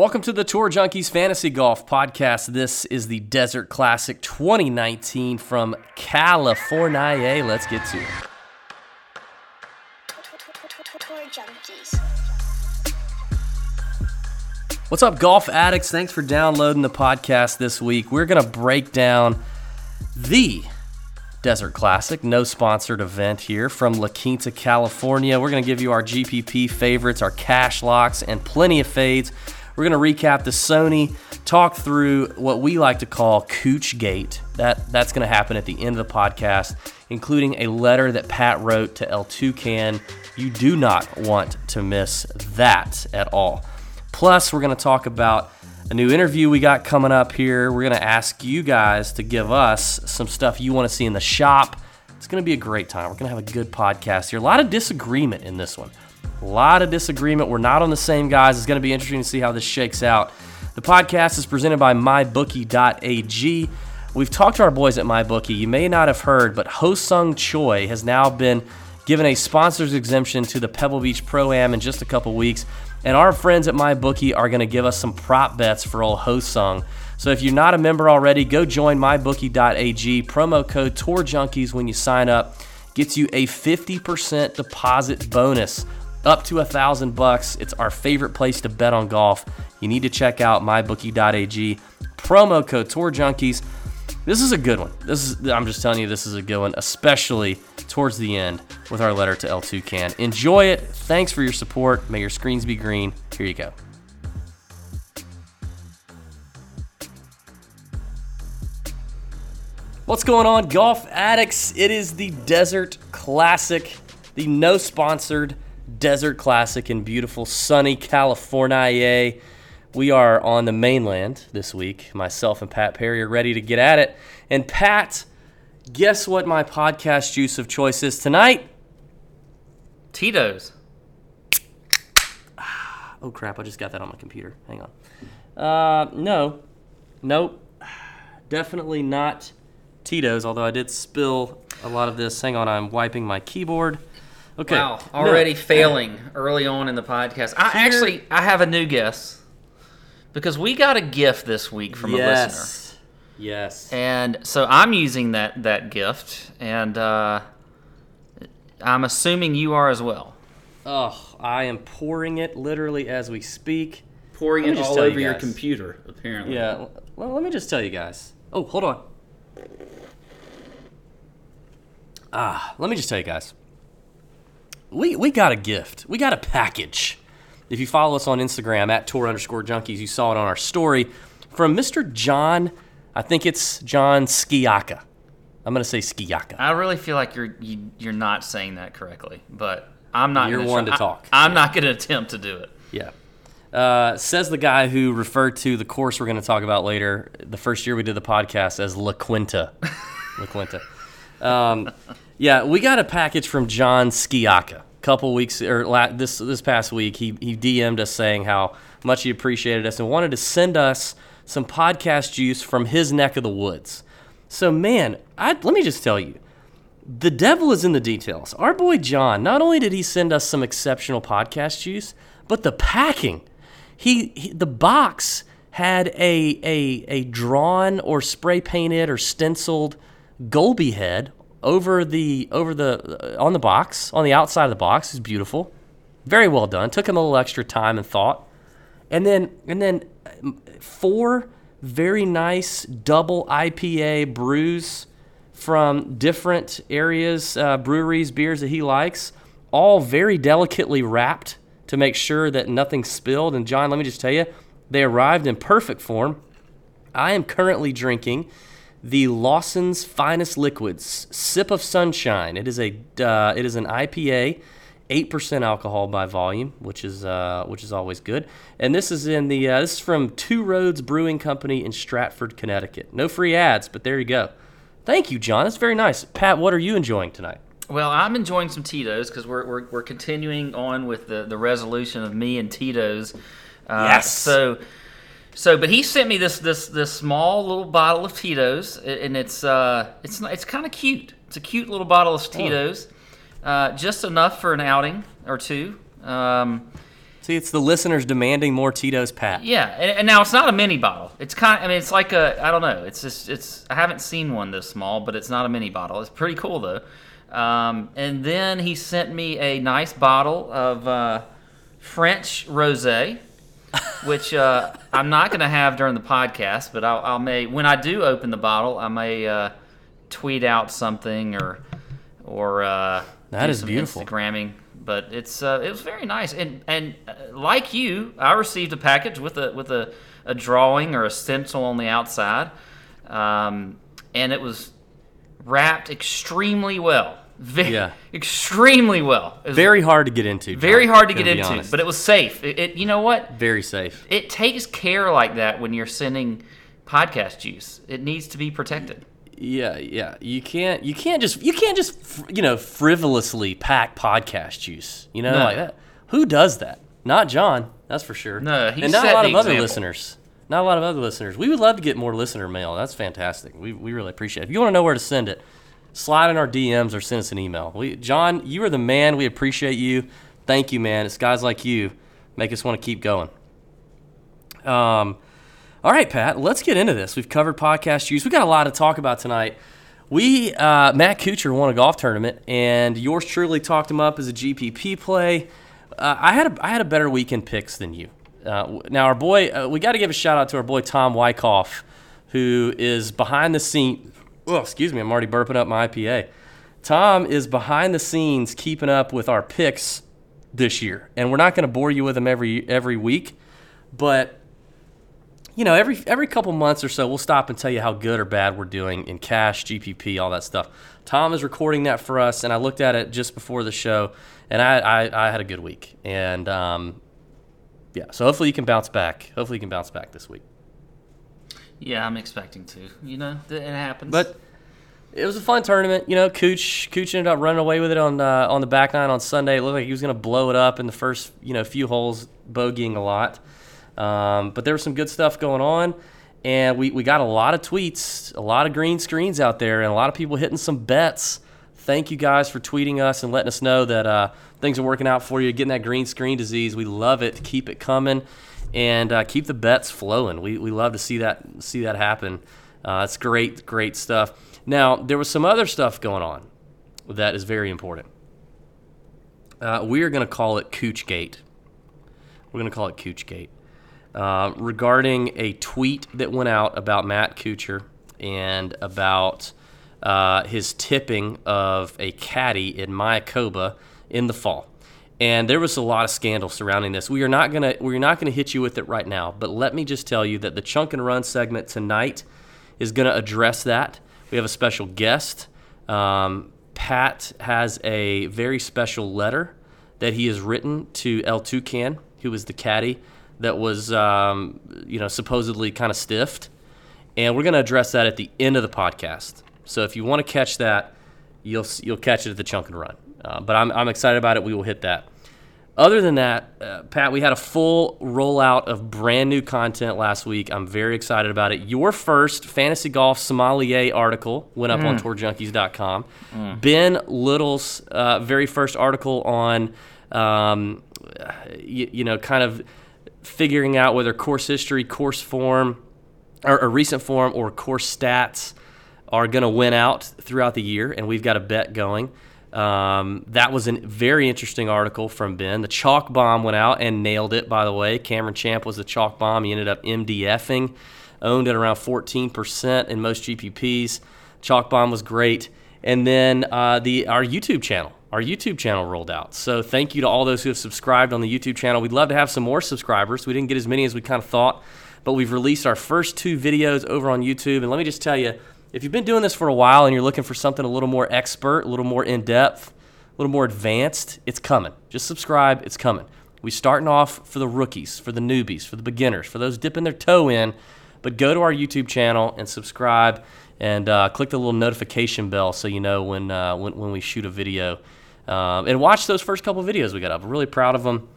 Welcome to the Tour Junkies Fantasy Golf Podcast. This is the Desert Classic 2019 from California. Let's get to it. What's up, golf addicts? Thanks for downloading the podcast this week. We're going to break down the Desert Classic, no sponsored event here from La Quinta, California. We're going to give you our GPP favorites, our cash locks, and plenty of fades. We're going to recap the Sony, talk through what we like to call Cooch Gate. That, that's going to happen at the end of the podcast, including a letter that Pat wrote to El Toucan. You do not want to miss that at all. Plus, we're going to talk about a new interview we got coming up here. We're going to ask you guys to give us some stuff you want to see in the shop. It's going to be a great time. We're going to have a good podcast here. A lot of disagreement in this one. A lot of disagreement. We're not on the same guys. It's going to be interesting to see how this shakes out. The podcast is presented by MyBookie.ag. We've talked to our boys at MyBookie. You may not have heard, but Ho Sung Choi has now been given a sponsor's exemption to the Pebble Beach Pro Am in just a couple weeks. And our friends at MyBookie are going to give us some prop bets for old Ho Sung. So if you're not a member already, go join mybookie.ag. Promo code Tour Junkies when you sign up gets you a 50% deposit bonus up to a thousand bucks. It's our favorite place to bet on golf. You need to check out mybookie.ag. Promo code Tour Junkies. This is a good one. This is I'm just telling you this is a good one, especially towards the end with our letter to El Toucan. Enjoy it. Thanks for your support. May your screens be green. Here you go. What's going on, golf addicts? It is the Desert Classic, the no sponsored Desert Classic in beautiful sunny California. We are on the mainland this week. Myself and Pat Perry are ready to get at it. And Pat, guess what my podcast juice of choice is tonight? Tito's. Oh crap, I just got that on my computer. Hang on. Uh, no. Nope. Definitely not Tito's, although I did spill a lot of this. Hang on, I'm wiping my keyboard. Okay. Wow, no. already failing early on in the podcast. I Here- actually I have a new guess because we got a gift this week from a listener, Yes. Yes. and so I'm using that that gift, and uh, I'm assuming you are as well. Oh, I am pouring it literally as we speak. pouring it just all tell you over your computer, apparently. Yeah. Well, let me just tell you guys. Oh, hold on. Ah, let me just tell you guys. We we got a gift. We got a package. If you follow us on Instagram at tour underscore junkies, you saw it on our story from Mr. John. I think it's John Skiaka. I'm gonna say Skiaka. I really feel like you're you, you're not saying that correctly, but I'm not. You're one try- to talk. I, am not going to attempt to do it. Yeah. Uh, says the guy who referred to the course we're going to talk about later, the first year we did the podcast, as La Quinta. La Quinta. Um, yeah, we got a package from John Skiaka. Couple weeks or la- this this past week, he he DM'd us saying how much he appreciated us and wanted to send us some podcast juice from his neck of the woods. So man, I, let me just tell you, the devil is in the details. Our boy John, not only did he send us some exceptional podcast juice, but the packing. He, he the box had a, a a drawn or spray painted or stenciled Golby head over the over the uh, on the box on the outside of the box. is beautiful, very well done. Took him a little extra time and thought, and then and then um, four very nice double IPA brews from different areas, uh, breweries, beers that he likes, all very delicately wrapped to make sure that nothing spilled. And John, let me just tell you, they arrived in perfect form. I am currently drinking the Lawson's Finest Liquids Sip of Sunshine. It is a uh, it is an IPA, eight percent alcohol by volume, which is uh, which is always good. And this is in the uh, this is from Two Roads Brewing Company in Stratford, Connecticut. No free ads, but there you go. Thank you, John. That's very nice. Pat, what are you enjoying tonight? Well, I'm enjoying some Tito's because we're, we're, we're continuing on with the, the resolution of me and Tito's. Uh, Yes. So, so, but he sent me this this this small little bottle of Tito's, and it's uh it's it's kind of cute. It's a cute little bottle of Tito's, uh, just enough for an outing or two. Um, See, it's the listeners demanding more Tito's, Pat. Yeah, and, and now it's not a mini bottle. It's kind. I mean, it's like a. I don't know. It's just. It's. I haven't seen one this small, but it's not a mini bottle. It's pretty cool though. Um, and then he sent me a nice bottle of uh, French rosé, which uh, I'm not going to have during the podcast, but I'll, I'll may when I do open the bottle, I may uh, tweet out something or or uh, That do is some beautiful. Instagramming. But it's uh, it was very nice, and and uh, like you, I received a package with a with a, a drawing or a stencil on the outside, um, and it was wrapped extremely well. Very, Yeah. extremely well. Very hard to get into. John, very hard to get into, honest. but it was safe. It, it, you know what? very safe. It takes care like that when you're sending podcast juice. It needs to be protected. Yeah, yeah. You can't. You can't just. You can't just. You know, frivolously pack podcast juice. You know, No. like that. Who does that? Not John. That's for sure. No, he and not a lot of other listeners. Not a lot of other listeners. We would love to get more listener mail. That's fantastic. We, we really appreciate it. If you want to know where to send it, slide in our DMs or send us an email. We, John, you are the man. We appreciate you. Thank you, man. It's guys like you make us want to keep going. Um, all right, Pat, let's get into this. We've covered podcast use. We got a lot to talk about tonight. We uh, Matt Kuchar won a golf tournament, and yours truly talked him up as a GPP play. Uh, I had a, I had a better weekend picks than you. Uh, now our boy, uh, we got to give a shout out to our boy Tom Wyckoff, who is behind the scene. Oh, excuse me, I'm already burping up my IPA. Tom is behind the scenes keeping up with our picks this year, and we're not going to bore you with them every every week, but you know, every every couple months or so, we'll stop and tell you how good or bad we're doing in cash, GPP, all that stuff. Tom is recording that for us, and I looked at it just before the show, and I I, I had a good week, and um, yeah, so hopefully you can bounce back. Hopefully you can bounce back this week. Yeah, I'm expecting to. You know, it happens. But it was a fun tournament. You know, Cooch Cooch ended up running away with it on uh, on the back nine on Sunday. It looked like he was going to blow it up in the first you know few holes, bogeying a lot. Um, but there was some good stuff going on, and we, we got a lot of tweets, a lot of green screens out there, and a lot of people hitting some bets. Thank you guys for tweeting us and letting us know that uh, things are working out for you, getting that green screen disease. We love it. Keep it coming, and uh, keep the bets flowing. We, we love to see that see that happen. Uh, it's great, great stuff. Now there was some other stuff going on that is very important. Uh, we are going to call it Coochgate. We're going to call it Coochgate. Uh, regarding a tweet that went out about Matt Kuchar and about uh, his tipping of a caddy in Mayakoba in the fall. And there was a lot of scandal surrounding this. We are not gonna we're not gonna hit you with it right now, but let me just tell you that the chunk and run segment tonight is gonna address that. We have a special guest. Um, Pat has a very special letter that he has written to El Toucan, who was the caddy that was, um, you know, supposedly kind of stiffed. And we're to address that at the end of the podcast. So if you want to catch that, you'll you'll catch it at the chunk and run. Uh, but I'm, I'm excited about it. We will hit that. Other than that, uh, Pat, we had a full rollout of brand new content last week. I'm very excited about it. Your first fantasy golf sommelier article went up on tourjunkies.com. Ben Little's uh, very first article on, um, you, you know, kind of figuring out whether course history, course form, or, or recent form, or course stats are going to win out throughout the year, and we've got a bet going. Um, that was a very interesting article from Ben. The chalk bomb went out and nailed it, by the way. Cameron Champ was the chalk bomb. He ended up MDFing, owned at around 14% in most GPPs. Chalk bomb was great. And then uh, the our YouTube channel, our YouTube channel rolled out. So thank you to all those who have subscribed on the YouTube channel. We'd love to have some more subscribers. We didn't get as many as we kind of thought, but we've released our first two videos over on YouTube. And let me just tell you, if you've been doing this for a while and you're looking for something a little more expert, a little more in depth, a little more advanced, it's coming. Just subscribe, it's coming. We're starting off for the rookies, for the newbies, for the beginners, for those dipping their toe in. But go to our YouTube channel and subscribe, and uh, click the little notification bell so you know when uh, when, when we shoot a video. Um, and watch those first couple videos we got up. Really proud of them.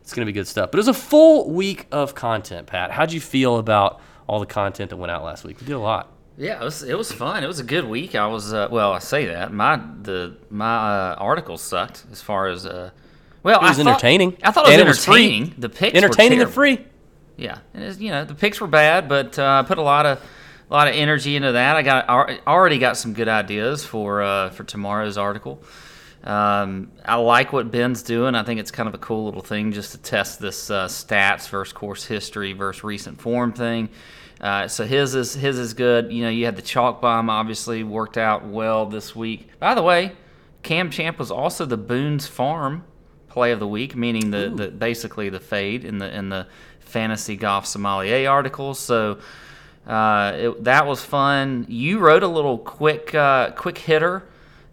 It's gonna be good stuff. But it was a full week of content, Pat. How'd you feel about all the content that went out last week? We did a lot. Yeah, it was it was fun. It was a good week. I was uh, well, I say that my the my uh, article sucked as far as uh, Well, It was I thought- entertaining. I thought it was And free. entertaining. The picks were entertaining and free. Yeah, and it's, you know the picks were bad, but uh, I put a lot of a lot of energy into that. I got already got some good ideas for uh, for tomorrow's article. Um, I like what Ben's doing. I think it's kind of a cool little thing just to test this uh, stats versus course history versus recent form thing. Uh, so his is his is good. You know, you had the chalk bomb obviously worked out well this week. By the way, Cam Champ was also the Boone's Farm play of the week, meaning the, the basically the fade in the in the fantasy golf sommelier article. So uh, it, that was fun. You wrote a little quick uh, quick hitter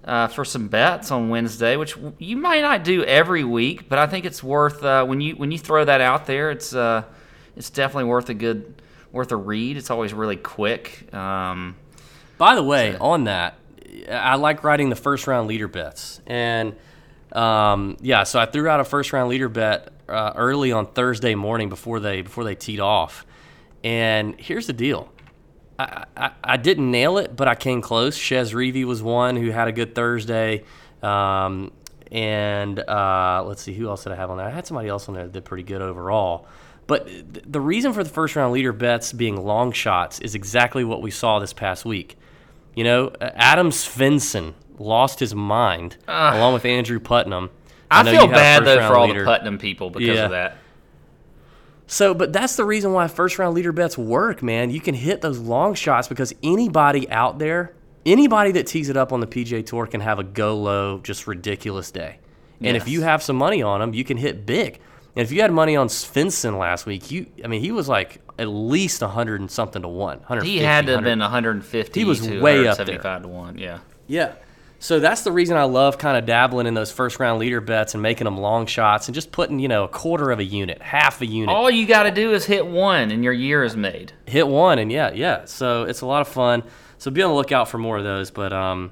uh, for some bets on Wednesday, which you might not do every week, but I think it's worth uh, when you when you throw that out there. It's uh, it's definitely worth a good worth a read. It's always really quick. Um, By the way, on that, I like writing the first round leader bets, and um, yeah, so I threw out a first round leader bet uh, early on Thursday morning before they before they teed off, and here's the deal. I, I, I didn't nail it, but I came close. Chez Reavie was one who had a good Thursday. Um, and uh, let's see, who else did I have on there? I had somebody else on there that did pretty good overall. But th- the reason for the first round leader bets being long shots is exactly what we saw this past week. You know, uh, Adam Svensson lost his mind along with Andrew Putnam. I, know feel you had a bad though for all leader. the Putnam people because Yeah. of that. So, but that's the reason why first round leader bets work, man. You can hit those long shots because anybody out there, anybody that tees it up on the PGA Tour can have a go low, just ridiculous day. And if you have some money on them, you can hit big. And if you had money on Svensson last week, you, I mean, he was like at least 100 and something to one. 150, He had to have been 150 He was to way up there. 175 to 1. Yeah. Yeah. So that's the reason I love kind of dabbling in those first round leader bets and making them long shots and just putting, you know, a quarter of a unit, half a unit. All you got to do is hit one and your year is made. hit one and yeah yeah so it's a lot of fun so be on the lookout for more of those but um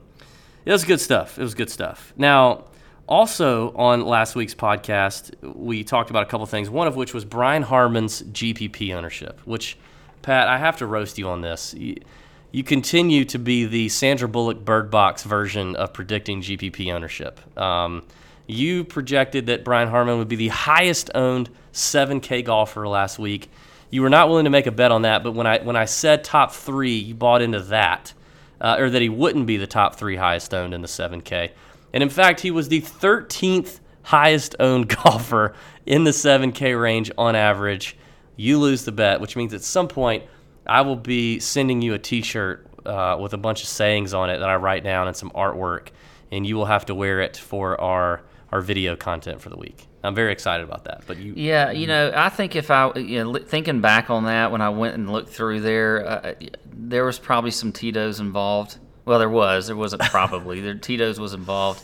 it was good stuff it was good stuff now also on last week's podcast we talked about a couple things one of which was brian harman's gpp ownership which pat i have to roast you on this. You, continue to be the sandra bullock bird box version of predicting gpp ownership. Um, you projected that brian harman would be the highest owned 7k golfer last week. You were not willing to make a bet on that, but when I when I said top three, you bought into that, uh, or that he wouldn't be the top three highest owned in the 7K. And in fact, he was the 13th highest owned golfer in the 7K range on average. You lose the bet, which means at some point I will be sending you a T-shirt uh, with a bunch of sayings on it that I write down and some artwork, and you will have to wear it for our our video content for the week. I'm very excited about that. But you, Yeah, you know, I think if I, you know, thinking back on that when I went and looked through there, uh, there was probably some Tito's involved. Well, there was. There wasn't probably. there Tito's was involved.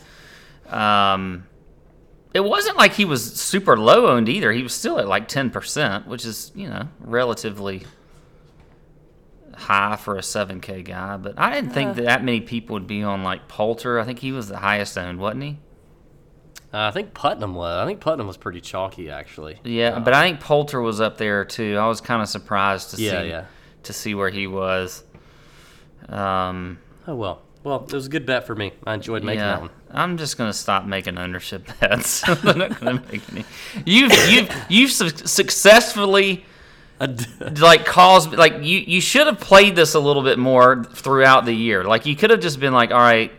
Um, it wasn't like he was super low owned either. He was still at like ten percent, which is you know relatively high for a seven K guy. But I didn't think that that many people would be on like Poulter. I think he was the highest owned, wasn't he? Uh, I think Putnam was. I think Putnam was pretty chalky, actually. Yeah, but I think Poulter was up there too. I was kind of surprised to Yeah, see yeah. to see where he was. Um, Oh well. Well, it was a good bet for me. I enjoyed making yeah, that one. I'm just gonna stop making ownership bets. I'm not gonna make any. You've you've you've su- successfully like caused like you you should have played this a little bit more throughout the year. Like you could have just been like, all right,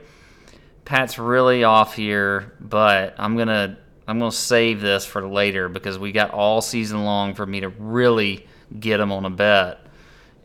Pat's really off here, but I'm gonna I'm gonna save this for later because we got all season long for me to really get him on a bet.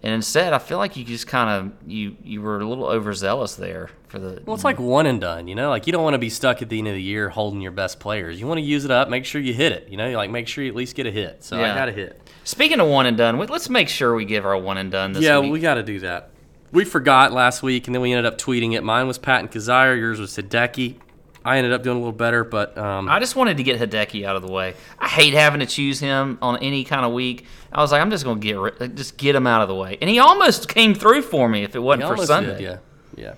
And instead, I feel like you just kind of you you were a little overzealous there for the. Well, it's like one and done, you know. Like you don't want to be stuck at the end of the year holding your best players. You want to use it up. Make sure you hit it. You know, like make sure you at least get a hit. So I got a hit. Speaking of one and done, let's make sure we give our one and done this yeah, week. we got to do that. We forgot last week, and then we ended up tweeting it. Mine was Patton Kizzire. Yours was Hideki. I ended up doing a little better, but um, I just wanted to get Hideki out of the way. I hate having to choose him on any kind of week. I was like, I'm just gonna get ri- just get him out of the way, and he almost came through for me if it wasn't for Sunday. did, yeah, yeah.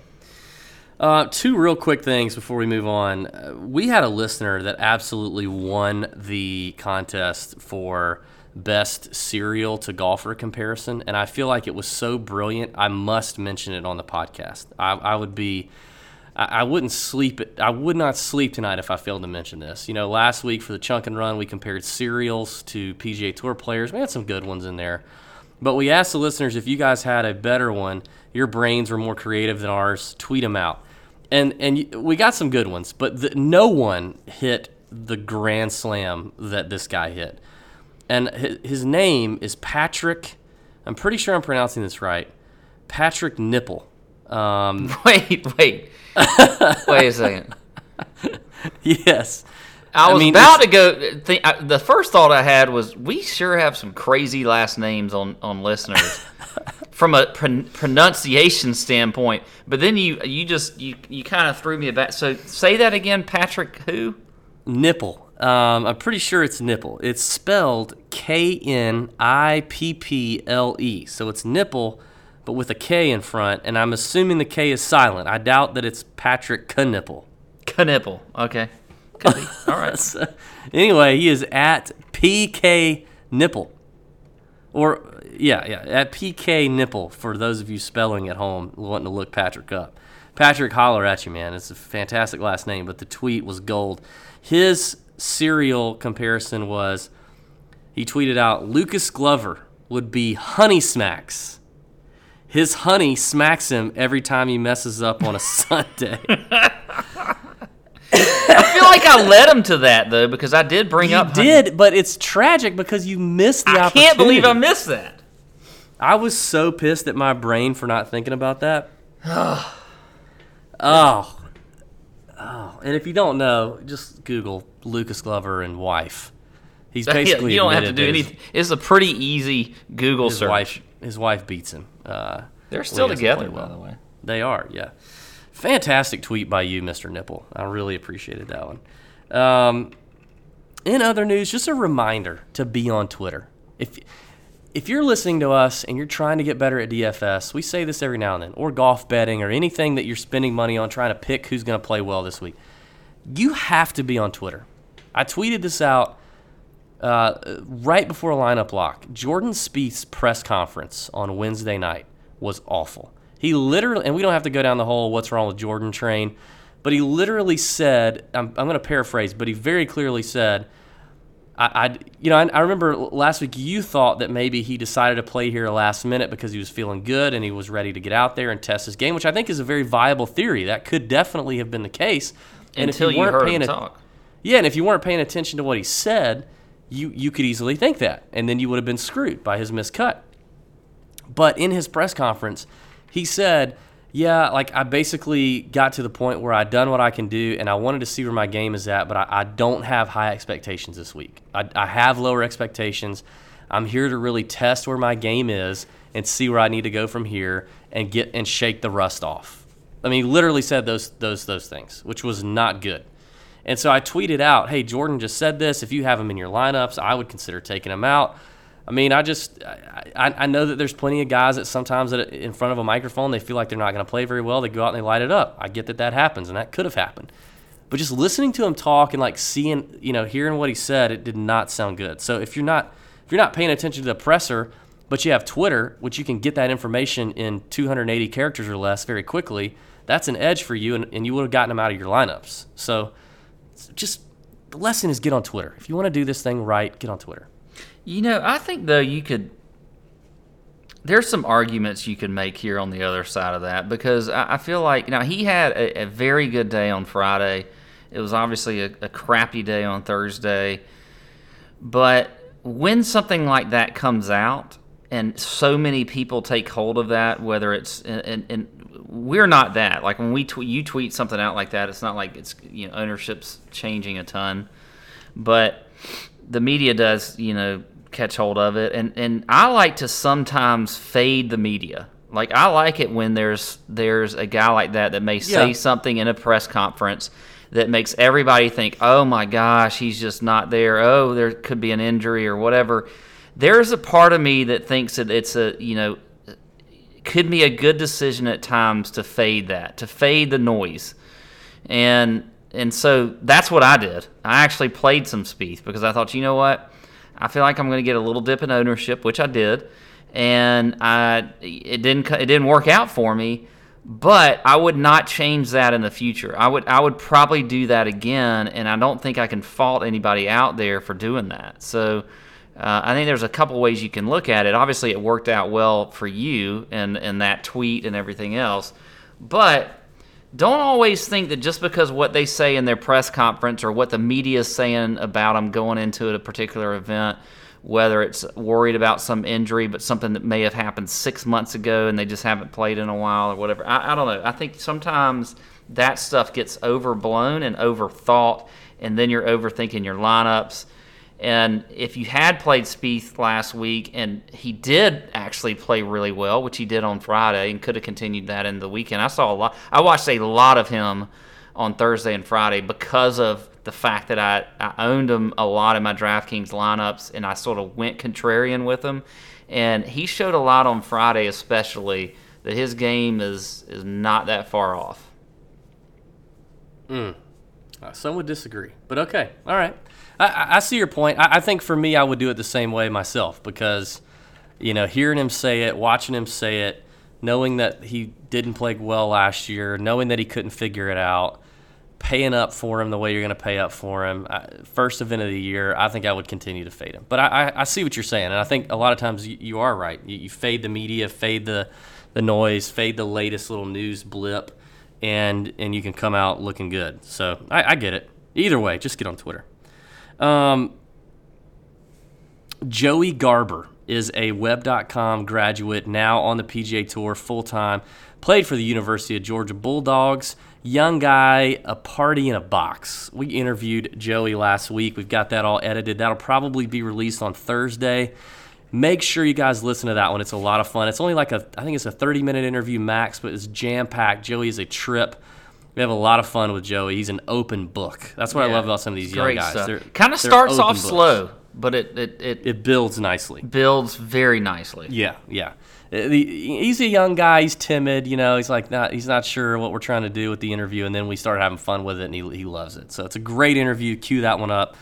Uh, two real quick things before we move on. Uh, we had a listener that absolutely won the contest for best cereal to golfer comparison, and I feel like it was so brilliant. I must mention it on the podcast. I, I would be I, wouldn't sleep. I would not sleep tonight if I failed to mention this. You know, last week for the chunk and run, we compared cereals to PGA Tour players. We had some good ones in there, but we asked the listeners if you guys had a better one. Your brains were more creative than ours. Tweet them out, and and we got some good ones, but the, no one hit the grand slam that this guy hit, and his name is Patrick. I'm pretty sure I'm pronouncing this right. Patrick Nipple. Um, Wait, wait, wait a second. yes. I was mean, about to go. Think, I, the first thought I had was, we sure have some crazy last names on on listeners from a pron- pronunciation standpoint. But then you you just you you kind of threw me back. So say that again, Patrick. Who? Nipple. Um, I'm pretty sure it's nipple. It's spelled K N I P P L E. So it's nipple, but with a K in front. And I'm assuming the K is silent. I doubt that it's Patrick Knipple. Knipple. Okay. Could be. All right. So, anyway, he is at PK Nipple. Or, yeah, yeah, at PK Nipple for those of you spelling at home wanting to look Patrick up. Patrick, holler at you, man. It's a fantastic last name, but the tweet was gold. His cereal comparison was he tweeted out Lucas Glover would be Honey Smacks. His honey smacks him every time he messes up on a Sunday. I feel like I led him to that though because I did bring you up. did, but it's tragic because you missed the I can't believe I missed that. I was so pissed at my brain for not thinking about that. oh. Oh. And if you don't know, just Google Lucas Glover and wife. He's basically you don't have to do anything. It's a pretty easy Google His search. wife, his wife beats him. Uh, They're still he together, play by the way. They are, yeah. Fantastic tweet by you, Mr. Nipple. I really appreciated that one. Um, in other news, just a reminder to be on Twitter. If if you're listening to us and you're trying to get better at DFS, we say this every now and then, or golf betting, or anything that you're spending money on trying to pick who's going to play well this week. You have to be on Twitter. I tweeted this out uh, right before lineup lock. Jordan Spieth's press conference on Wednesday night was awful. He literally, and we don't have to go down the whole what's wrong with Jordan train, but he literally said, I'm, I'm going to paraphrase, but he very clearly said, I, I you know, I, I remember last week you thought that maybe he decided to play here last minute because he was feeling good and he was ready to get out there and test his game, which I think is a very viable theory. That could definitely have been the case. And Until if you, weren't heard paying him a- talk. yeah, and if you weren't paying attention to what he said, you you could easily think that, and then you would have been screwed by his miscut. But in his press conference, he said, "Yeah, like I basically got to the point where I done what I can do, and I wanted to see where my game is at, but I, I don't have high expectations this week. I, I have lower expectations. I'm here to really test where my game is and see where I need to go from here and get and shake the rust off." I mean, he literally said those those those things, which was not good. And so I tweeted out, "Hey, Jordan just said this. If you have him in your lineups, I would consider taking him out." I mean, I just I, I know that there's plenty of guys that sometimes that in front of a microphone they feel like they're not going to play very well. They go out and they light it up. I get that that happens, and that could have happened. But just listening to him talk and like seeing, you know, hearing what he said, it did not sound good. So if you're not if you're not paying attention to the presser, but you have Twitter, which you can get that information in 280 characters or less very quickly, that's an edge for you, and, and you would have gotten him out of your lineups. So just the lesson is get on Twitter. If you want to do this thing right, get on Twitter. You know, I think though you could. There's some arguments you could make here on the other side of that because I, I feel like now he had a, a very good day on Friday. It was obviously a, a crappy day on Thursday, but when something like that comes out and so many people take hold of that, whether it's and, and, and we're not that like when we tweet, you tweet something out like that, it's not like it's you know ownership's changing a ton, but the media does, you know, catch hold of it, and and I like to sometimes fade the media. Like I like it when there's there's a guy like that that may say Yeah. something in a press conference that makes everybody think, "Oh my gosh, he's just not there. Oh, there could be an injury or whatever." There's a part of me that thinks that it's a, you know, could be a good decision at times to fade that, to fade the noise. And and so that's what I did. I actually played some Spieth because I thought, you know what? I feel like I'm going to get a little dip in ownership, which I did, and I it didn't it didn't work out for me. But I would not change that in the future. I would I would probably do that again, and I don't think I can fault anybody out there for doing that. So uh, I think there's a couple ways you can look at it. Obviously, it worked out well for you and and that tweet and everything else, but don't always think that just because what they say in their press conference or what the media is saying about them going into a particular event whether it's worried about some injury, but something that may have happened six months ago and they just haven't played in a while or whatever. I, I don't know. I think sometimes that stuff gets overblown and overthought, and then you're overthinking your lineups. And if you had played Spieth last week and he did actually play really well, which he did on Friday and could have continued that in the weekend, I saw a lot. I watched a lot of him on Thursday and Friday because of the fact that I, I owned him a lot in my DraftKings lineups and I sort of went contrarian with him. And he showed a lot on Friday, especially that his game is is not that far off. Uh, some would disagree, but okay, all right. I- I, see your point. I, I think for me, I would do it the same way myself because, you know, hearing him say it, watching him say it, knowing that he didn't play well last year, knowing that he couldn't figure it out, paying up for him the way you're going to pay up for him, I, first event of the year, I think I would continue to fade him. But I, I, I see what you're saying, and I think a lot of times you, you are right. You, you fade the media, fade the the noise, fade the latest little news blip, and and you can come out looking good. So I, I get it. Either way, just get on Twitter. Um, Joey Garber is a Web.com graduate, now on the PGA Tour full time. Played for the University of Georgia Bulldogs. Young guy, a party in a box. We interviewed Joey last week. We've got that all edited. That'll probably be released on Thursday. Make sure you guys listen to that one. It's a lot of fun. It's only like a, I think it's a 30 minute interview max, but it's jam packed. Joey is a trip. We have a lot of fun with Joey. He's an open book. That's what I love about some of these young Great guys. Kind of starts off books. slow, but it it, it, It builds nicely. builds very nicely. Yeah, yeah. Uh, the- He's a young guy. He's timid. You know, he's like not. He's not sure what we're trying to do with the interview, and then we start having fun with it, and he, he loves it. So it's a great interview. Cue that one up.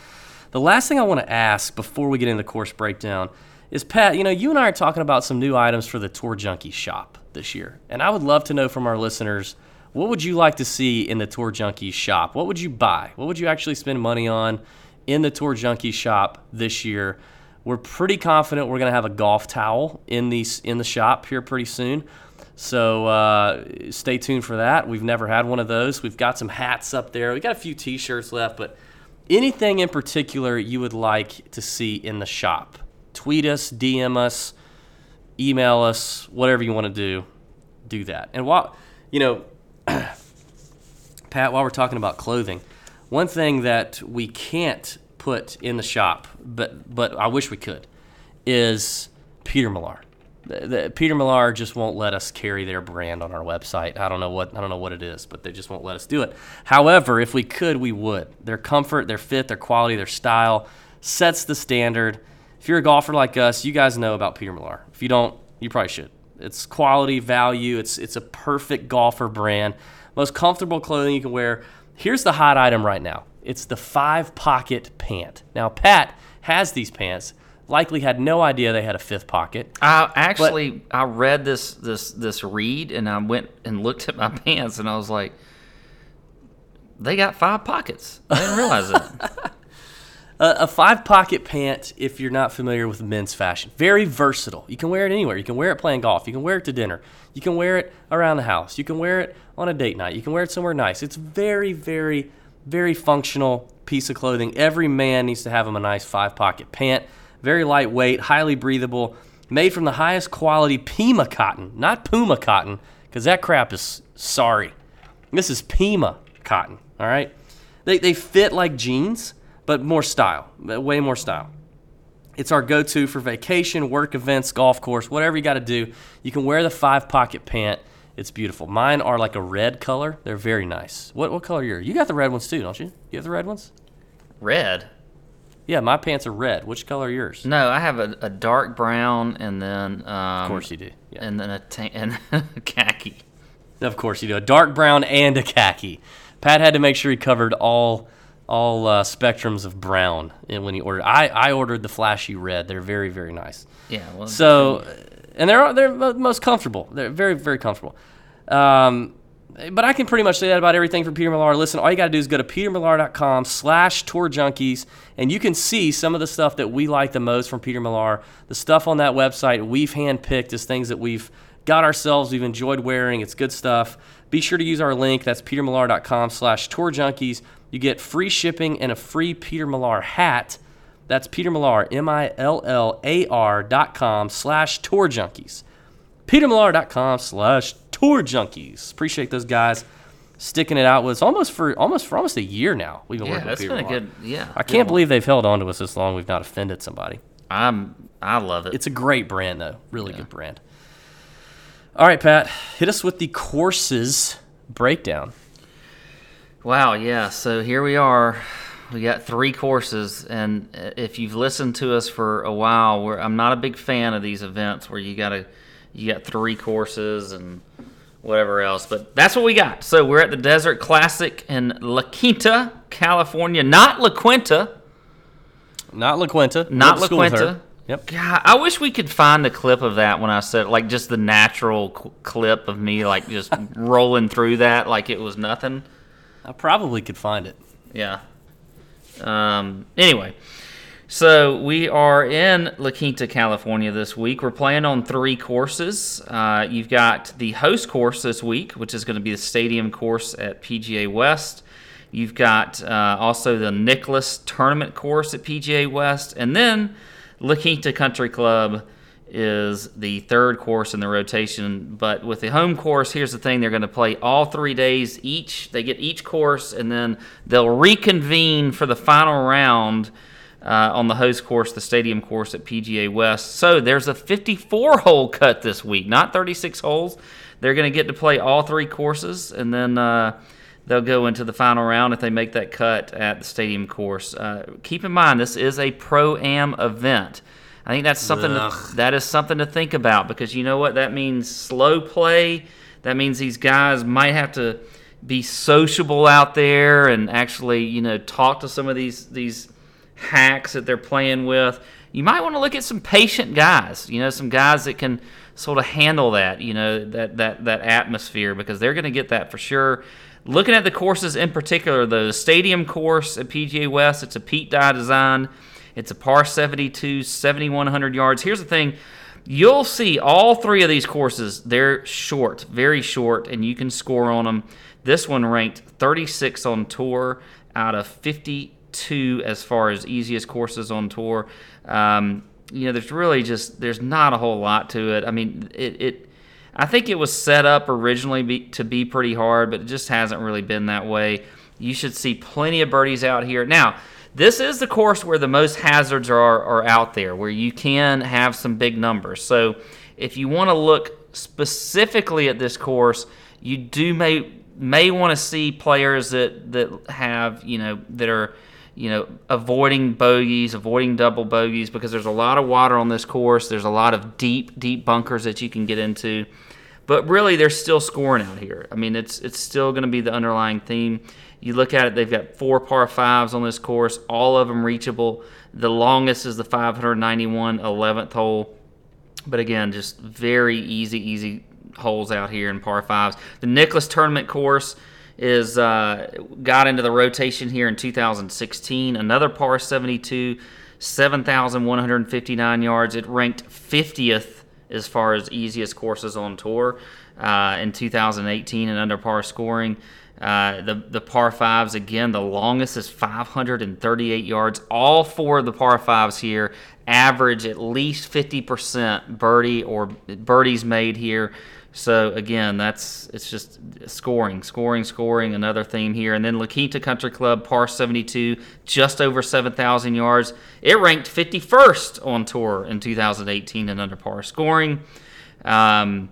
The last thing I want to ask before we get into the course breakdown is Pat. You know, you and I are talking about some new items for the Tour Junkie shop this year, and I would love to know from our listeners. What would you like to see in the Tour Junkie shop? What would you buy? What would you actually spend money on in the Tour Junkie shop this year? We're pretty confident we're going to have a golf towel in these in the shop here pretty soon. So uh, stay tuned for that. We've never had one of those. We've got some hats up there. We got a few T-shirts left, but anything in particular you would like to see in the shop? Tweet us, DM us, email us, whatever you want to do. Do that. And while you know, Pat, while we're talking about clothing, one thing that we can't put in the shop, but but I wish we could, is Peter Millar. The, the, Peter Millar just won't let us carry their brand on our website. I don't know what I don't know what it is, but they just won't let us do it. However, if we could, we would. Their comfort, their fit, their quality, their style sets the standard. If you're a golfer like us, you guys know about Peter Millar. If you don't, you probably should. It's quality, value. It's it's a perfect golfer brand. Most comfortable clothing you can wear. Here's the hot item right now. It's the five pocket pant. Now Pat has these pants. Likely had no idea they had a fifth pocket. I actually I read this this this read and I went and looked at my pants and I was like, they got five pockets. I didn't realize that. A, five pocket pant, if you're not familiar with men's fashion, very versatile. You can wear it anywhere. You can wear it playing golf. You can wear it to dinner. You can wear it around the house. You can wear it on a date night. You can wear it somewhere nice. It's very, very, very functional piece of clothing. Every man needs to have him a nice five pocket pant. Very lightweight, highly breathable, made from the highest quality Pima cotton, not Puma cotton, because that crap is sorry. This is Pima cotton, all right? They, they fit like jeans, but more style, way more style. It's our go to for vacation, work events, golf course, whatever you got to do. You can wear the five pocket pant. It's beautiful. Mine are like a red color. They're very nice. What, what color are yours? You got the red ones too, don't you? You have the red ones? Red. Yeah, my pants are red. Which color are yours? No, I have a, a dark brown and then um, Of course you do. Yeah. and then a ta- and khaki. Of course you do. A dark brown and a khaki. Pat had to make sure he covered all all uh, spectrums of brown and when he ordered. I, I ordered the flashy red. They're very very nice. Yeah. Well, So, and they're they're most comfortable. They're very very comfortable. Um, but I can pretty much say that about everything from Peter Millar. Listen, all you got to do is go to petermillar.com slash tour junkies, and you can see some of the stuff that we like the most from Peter Millar. The stuff on that website we've handpicked is things that we've got ourselves, we've enjoyed wearing. It's good stuff. Be sure to use our link. That's petermillar.com slash tour junkies. You get free shipping and a free Peter Millar hat. That's Peter Millar, M-I-L-L-A-R dot com slash tour junkies. PeterMillar.com slash tour junkies. Appreciate those guys sticking it out with us almost for almost for almost a year now. We've been Yeah, working with that's Peter been a good. Yeah, I can't believe they've held on to us this long. We've not offended somebody. I'm. I love it. It's a great brand, though. Really good brand. All right, Pat, hit us with the courses breakdown. Wow, yeah. So here we are. We got three courses, and if you've listened to us for a while, we're, I'm not a big fan of these events where you gotta you got three courses and whatever else. But that's what we got. So we're at the Desert Classic in La Quinta, California, not La Quinta. Not La Quinta. Not La school with her. Quinta. Yep. God, I wish we could find the clip of that when I said like just the natural c- clip of me like just rolling through that like it was nothing. I probably could find it. Yeah. Um, anyway, so we are in La Quinta, California this week. We're playing on three courses. Uh, you've got the host course this week, which is going to be the stadium course at PGA West. You've got uh, also the Nicklaus Tournament course at PGA West, and then La Quinta Country Club is the third course in the rotation. But with the home course, here's the thing: they're going to play all three days each. They get each course, and then they'll reconvene for the final round uh, on the host course, the stadium course at PGA West. So there's a 54 hole cut this week, not 36 holes. They're going to get to play all three courses, and then. Uh, they'll go into the final round if they make that cut at the stadium course. Uh, keep in mind, this is a pro am event. I think that's something to, that is something to think about because you know what that means. Slow play. That means these guys might have to be sociable out there and actually, you know, talk to some of these these hacks that they're playing with. You might want to look at some patient guys. You know, some guys that can sort of handle that. You know, that that that atmosphere because they're going to get that for sure. Looking at the courses in particular, the stadium course at PGA West, it's a Pete Dye design. It's a par 72, 7,100 yards. Here's the thing you'll see all three of these courses, they're short, very short, and you can score on them. This one ranked 36 on tour out of 52 as far as easiest courses on tour. Um, you know, there's really just there's not a whole lot to it. I mean, it, it I think it was set up originally be, to be pretty hard, but it just hasn't really been that way. You should see plenty of birdies out here. Now, this is the course where the most hazards are, are out there, where you can have some big numbers. So, if you want to look specifically at this course, you do may may want to see players that that have you know that are you know avoiding bogeys, avoiding double bogeys because there's a lot of water on this course. There's a lot of deep deep bunkers that you can get into. But really, they're still scoring out here. I mean, it's it's still going to be the underlying theme. You look at it; they've got four par fives on this course, all of them reachable. The longest is the 591 11th hole. But again, just very easy, easy holes out here in par fives. The Nicklaus Tournament course is uh, got into the rotation here in 2016. Another par 72, 7,159 yards. It ranked 50th as far as easiest courses on tour uh, in 2018 and under par scoring. Uh, the the par fives again, the longest is 538 yards. All four of the par fives here average at least 50% birdie or birdies made here. So again, that's it's just scoring, scoring, scoring. Another theme here, and then La Quinta Country Club par 72, just over 7,000 yards. It ranked 51st on tour in 2018 and under par scoring. Um,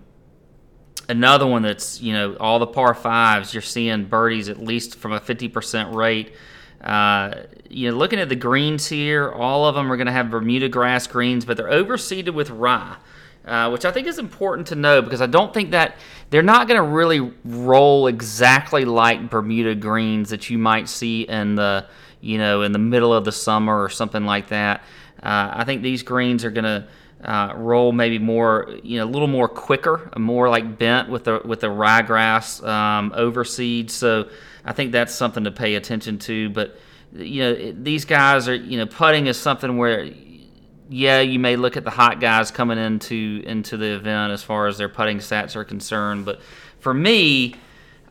another one that's you know all the par fives you're seeing birdies at least from a 50% rate uh, you know looking at the greens here all of them are going to have bermuda grass greens but they're overseeded with rye uh, which I think is important to know because I don't think that they're not going to really roll exactly like Bermuda greens that you might see in the you know in the middle of the summer or something like that. Uh, I think these greens are going to uh, roll maybe more, you know, a little more quicker, more like bent with the with the ryegrass um, overseed. So I think that's something to pay attention to. But you know, these guys are, you know, putting is something where, yeah, you may look at the hot guys coming into into the event as far as their putting stats are concerned. But for me,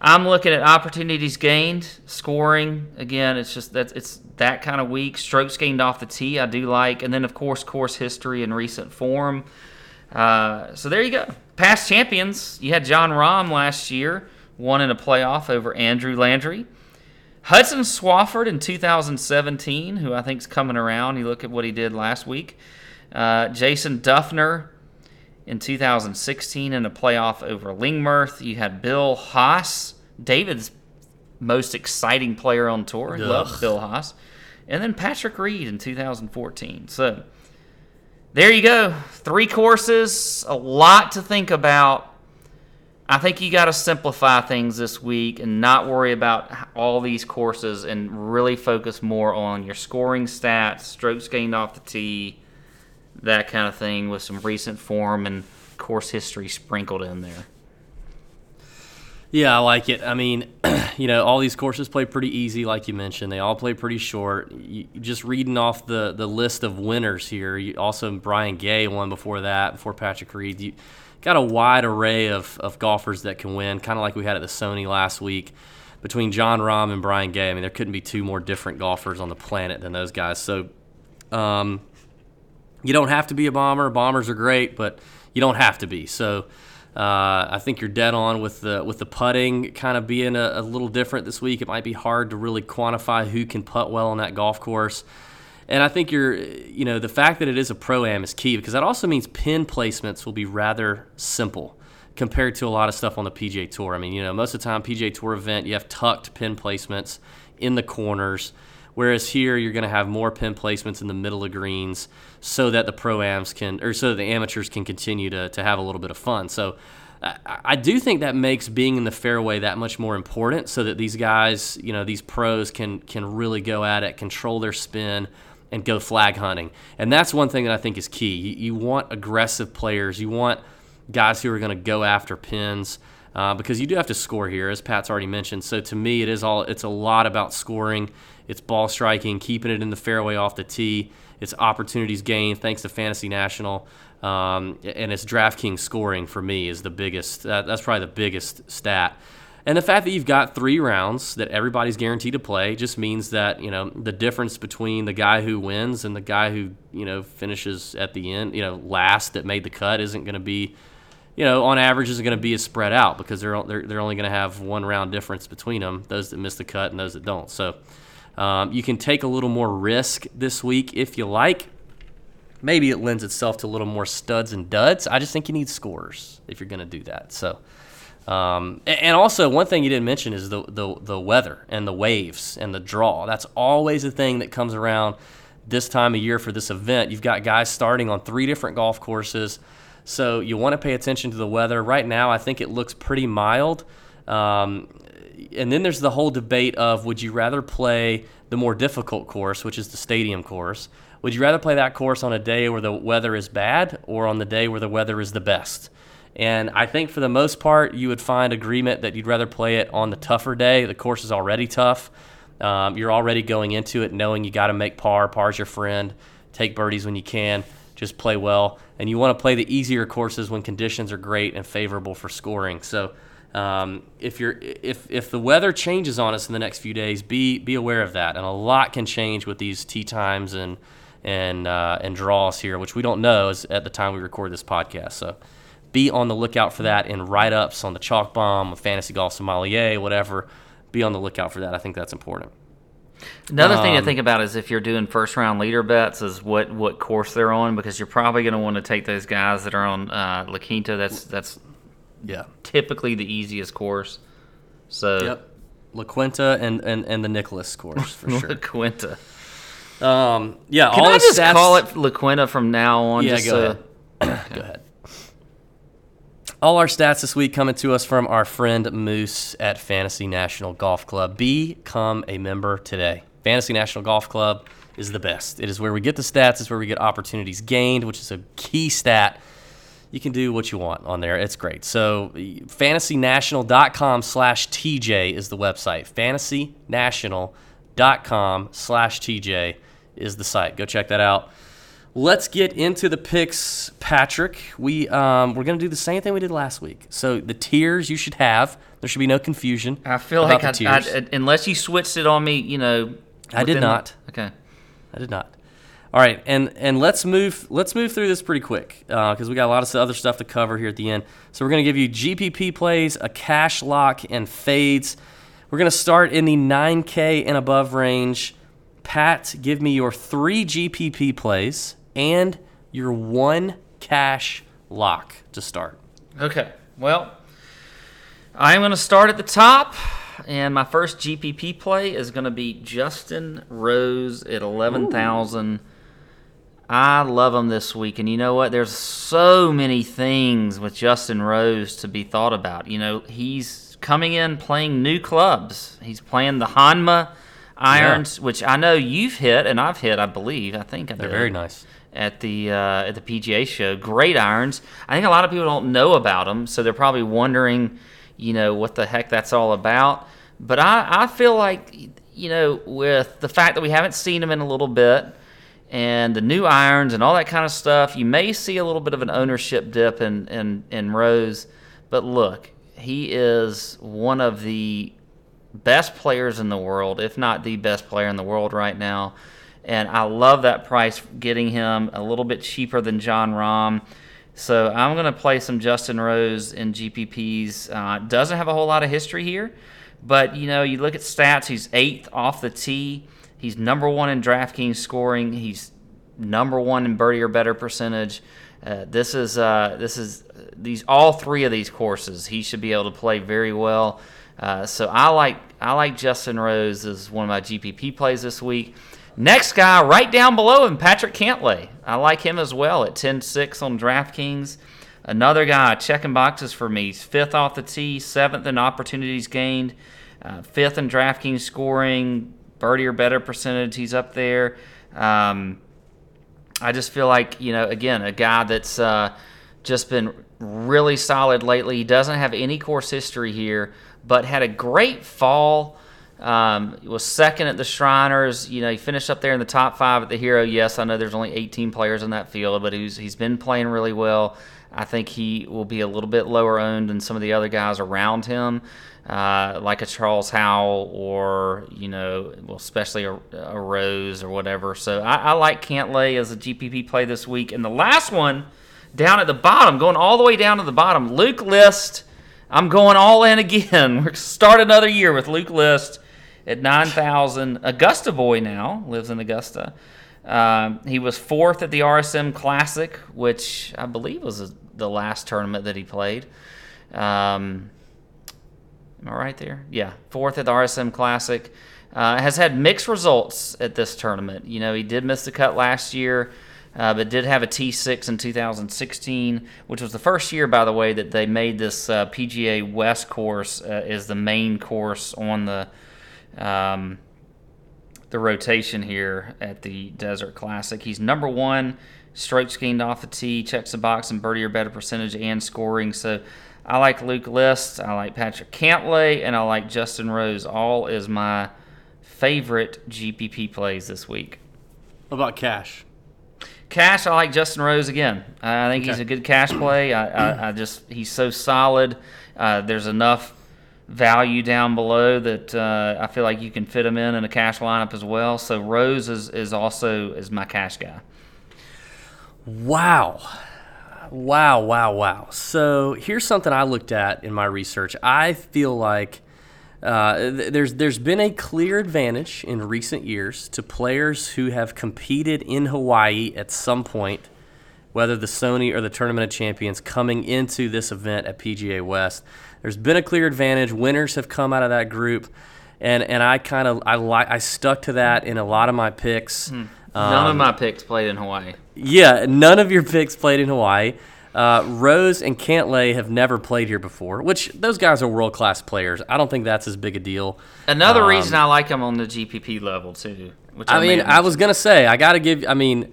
I'm looking at opportunities gained, scoring. Again, it's just that it's that kind of week. Strokes gained off the tee, I do like, and then of course course history and recent form. Uh, so there you go. Past champions. You had Jon Rahm last year, won in a playoff over Andrew Landry. Hudson Swafford in 2017, who I think is coming around. You look at what he did last week. Uh, Jason Dufner in 2016 in a playoff over Lingmerth. You had Bill Haas, David's most exciting player on tour. He loved Bill Haas. And then Patrick Reed in 2014. So there you go. Three courses, a lot to think about. I think you got to simplify things this week and not worry about all these courses and really focus more on your scoring stats, strokes gained off the tee, that kind of thing with some recent form and course history sprinkled in there. Yeah, I like it. I mean, you know, all these courses play pretty easy, like you mentioned. They all play pretty short. You, just reading off the, the list of winners here, you, also Brian Gay won before that, before Patrick Reed. You got a wide array of, of golfers that can win, kind of like we had at the Sony last week between Jon Rahm and Brian Gay. I mean, there couldn't be two more different golfers on the planet than those guys. So, um, you don't have to be a bomber. Bombers are great, but you don't have to be. So uh, I think you're dead on with the with the putting kind of being a, a, little different this week. It might be hard to really quantify who can putt well on that golf course. And I think you're, you know, the fact that it is a pro am is key because that also means pin placements will be rather simple compared to a lot of stuff on the PGA Tour. I mean, you know, most of the time PGA Tour event you have tucked pin placements in the corners. Whereas here, you're going to have more pin placements in the middle of greens so that the pro-ams can, or so that the amateurs can continue to, to have a little bit of fun. So I, I do think that makes being in the fairway that much more important so that these guys, you know, these pros can, can really go at it, control their spin, and go flag hunting. And that's one thing that I think is key. You, you want aggressive players. You want guys who are going to go after pins. Uh, because you do have to score here, as Pat's already mentioned. So to me, it is all it's a lot about scoring. It's ball striking, keeping it in the fairway off the tee. It's opportunities gained thanks to Fantasy National. Um, and it's DraftKings scoring for me is the biggest. That's probably the biggest stat. And the fact that you've got three rounds that everybody's guaranteed to play just means that you know the difference between the guy who wins and the guy who you know finishes at the end, you know, last that made the cut isn't going to be, you know, on average isn't going to be as spread out because they're they're, they're only going to have one round difference between them, those that miss the cut and those that don't. So um, you can take a little more risk this week if you like. Maybe it lends itself to a little more studs and duds. I just think you need scores if you're going to do that. So, um, and also one thing you didn't mention is the, the the weather and the waves and the draw. That's always a thing that comes around this time of year for this event. You've got guys starting on three different golf courses, so you want to pay attention to the weather. Right now, I think it looks pretty mild. Um, and then there's the whole debate of would you rather play the more difficult course, which is the stadium course? Would you rather play that course on a day where the weather is bad or on the day where the weather is the best? And I think for the most part, you would find agreement that you'd rather play it on the tougher day. The course is already tough. Um, you're already going into it knowing you got to make par. Par's your friend. Take birdies when you can. Just play well. And you want to play the easier courses when conditions are great and favorable for scoring. So um, if you're if if the weather changes on us in the next few days, be be aware of that. And a lot can change with these tee times and and uh, and draws here, which we don't know at the time we record this podcast. So be on the lookout for that in write ups on the Chalk Bomb, Fantasy Golf Sommelier, whatever. Be on the lookout for that. I think that's important. Another um, thing to um, think about is if you're doing first round leader bets, is what what course they're on because you're probably going to want to take those guys that are on uh, La Quinta. That's that's yeah. Typically the easiest course. So Yep. La Quinta and, and, and the Nicklaus course for sure. La Quinta. Um, yeah, Can I just stats, call it La Quinta from now on? Yeah, just go so, ahead. go ahead. All our stats this week coming to us from our friend Moose at Fantasy National Golf Club. Become a member today. Fantasy National Golf Club is the best. It is where we get the stats. It's where we get opportunities gained, which is a key stat. You can do what you want on there. It's great. So fantasynational.com slash TJ is the website. Fantasynational.com slash TJ is the site. Go check that out. Let's get into the picks, Patrick. We um, we're gonna do the same thing we did last week. So the tiers you should have. There should be no confusion. I feel like the I, I, tiers. unless you switched it on me, you know. I did not. Okay. I did not. All right, and and let's move let's move through this pretty quick because we got a lot of other stuff to cover here at the end. So we're gonna give you GPP plays, a cash lock, and fades. We're gonna start in the 9K and above range. Pat, give me your three GPP plays and your one cash lock to start. Okay. Well, I'm going to start at the top, and my first GPP play is going to be Justin Rose at 11,000. I love him this week, and you know what? There's so many things with Justin Rose to be thought about. You know, he's coming in playing new clubs. He's playing the Honma Irons, which I know you've hit, and I've hit. I believe. I think I They're did very nice. At the uh, at the PGA show. Great irons. I think a lot of people don't know about them, so they're probably wondering, you know, what the heck that's all about. But I, I feel like, you know, with the fact that we haven't seen them in a little bit, and the new irons and all that kind of stuff, you may see a little bit of an ownership dip in in, in Rose. But look, he is one of the best players in the world, if not the best player in the world right now. And I love that price, getting him a little bit cheaper than Jon Rahm. So I'm going to play some Justin Rose in GPPs. Uh, doesn't have a whole lot of history here, but you know, you look at stats. He's eighth off the tee. He's number one in DraftKings scoring. He's number one in birdie or better percentage. Uh, this is uh, this is these all three of these courses. He should be able to play very well. Uh, so I like I like Justin Rose as one of my GPP plays this week. Next guy, right down below him, Patrick Cantlay. I like him as well at 10-6 on DraftKings. Another guy checking boxes for me. He's fifth off the tee, seventh in opportunities gained, uh, fifth in DraftKings scoring, birdie or better percentage. He's up there. Um, I just feel like you know, again, a guy that's uh, just been really solid lately. He doesn't have any course history here, but had a great fall. Um, was second at the Shriners. You know, he finished up there in the top five at the Hero. Yes, I know there's only 18 players in that field, but he's he's been playing really well. I think he will be a little bit lower owned than some of the other guys around him, uh, like a Charles Howell or you know, well, especially a, a Rose or whatever. So I, I like Cantlay as a GPP play this week. And the last one down at the bottom, going all the way down to the bottom, Luke List. I'm going all in again. We're start another year with Luke List at 9,000. Augusta boy now lives in Augusta. Um, he was fourth at the RSM Classic, which I believe was the last tournament that he played. Um, am I right there? Yeah, fourth at the RSM Classic. Uh, has had mixed results at this tournament. You know, he did miss the cut last year, uh, but did have a T6 in 2016, which was the first year, by the way, that they made this uh, PGA West course uh, as the main course on the um, the rotation here at the Desert Classic. He's number one, strokes gained off the tee, checks the box in birdie or better percentage and scoring. So I like Luke List, I like Patrick Cantlay, and I like Justin Rose. All is my favorite GPP plays this week. What about cash? Cash, I like Justin Rose again. I think he's a good cash play. I, I, I just he's so solid. Uh, there's enough value down below that uh, I feel like you can fit him in in a cash lineup as well. So Rose is, is also is my cash guy. Wow. Wow, wow, wow. So here's something I looked at in my research. I feel like uh, th- there's there's been a clear advantage in recent years to players who have competed in Hawaii at some point, whether the Sony or the Tournament of Champions, coming into this event at PGA West. There's been a clear advantage. Winners have come out of that group, and and I kind of I like I stuck to that in a lot of my picks. None of my picks played in Hawaii. Yeah, none of your picks played in Hawaii. Uh, Rose and Cantlay have never played here before, which those guys are world class players. I don't think that's as big a deal. Another Um, reason I like them on the GPP level too. Which I may mean, I was gonna say I gotta give. I mean,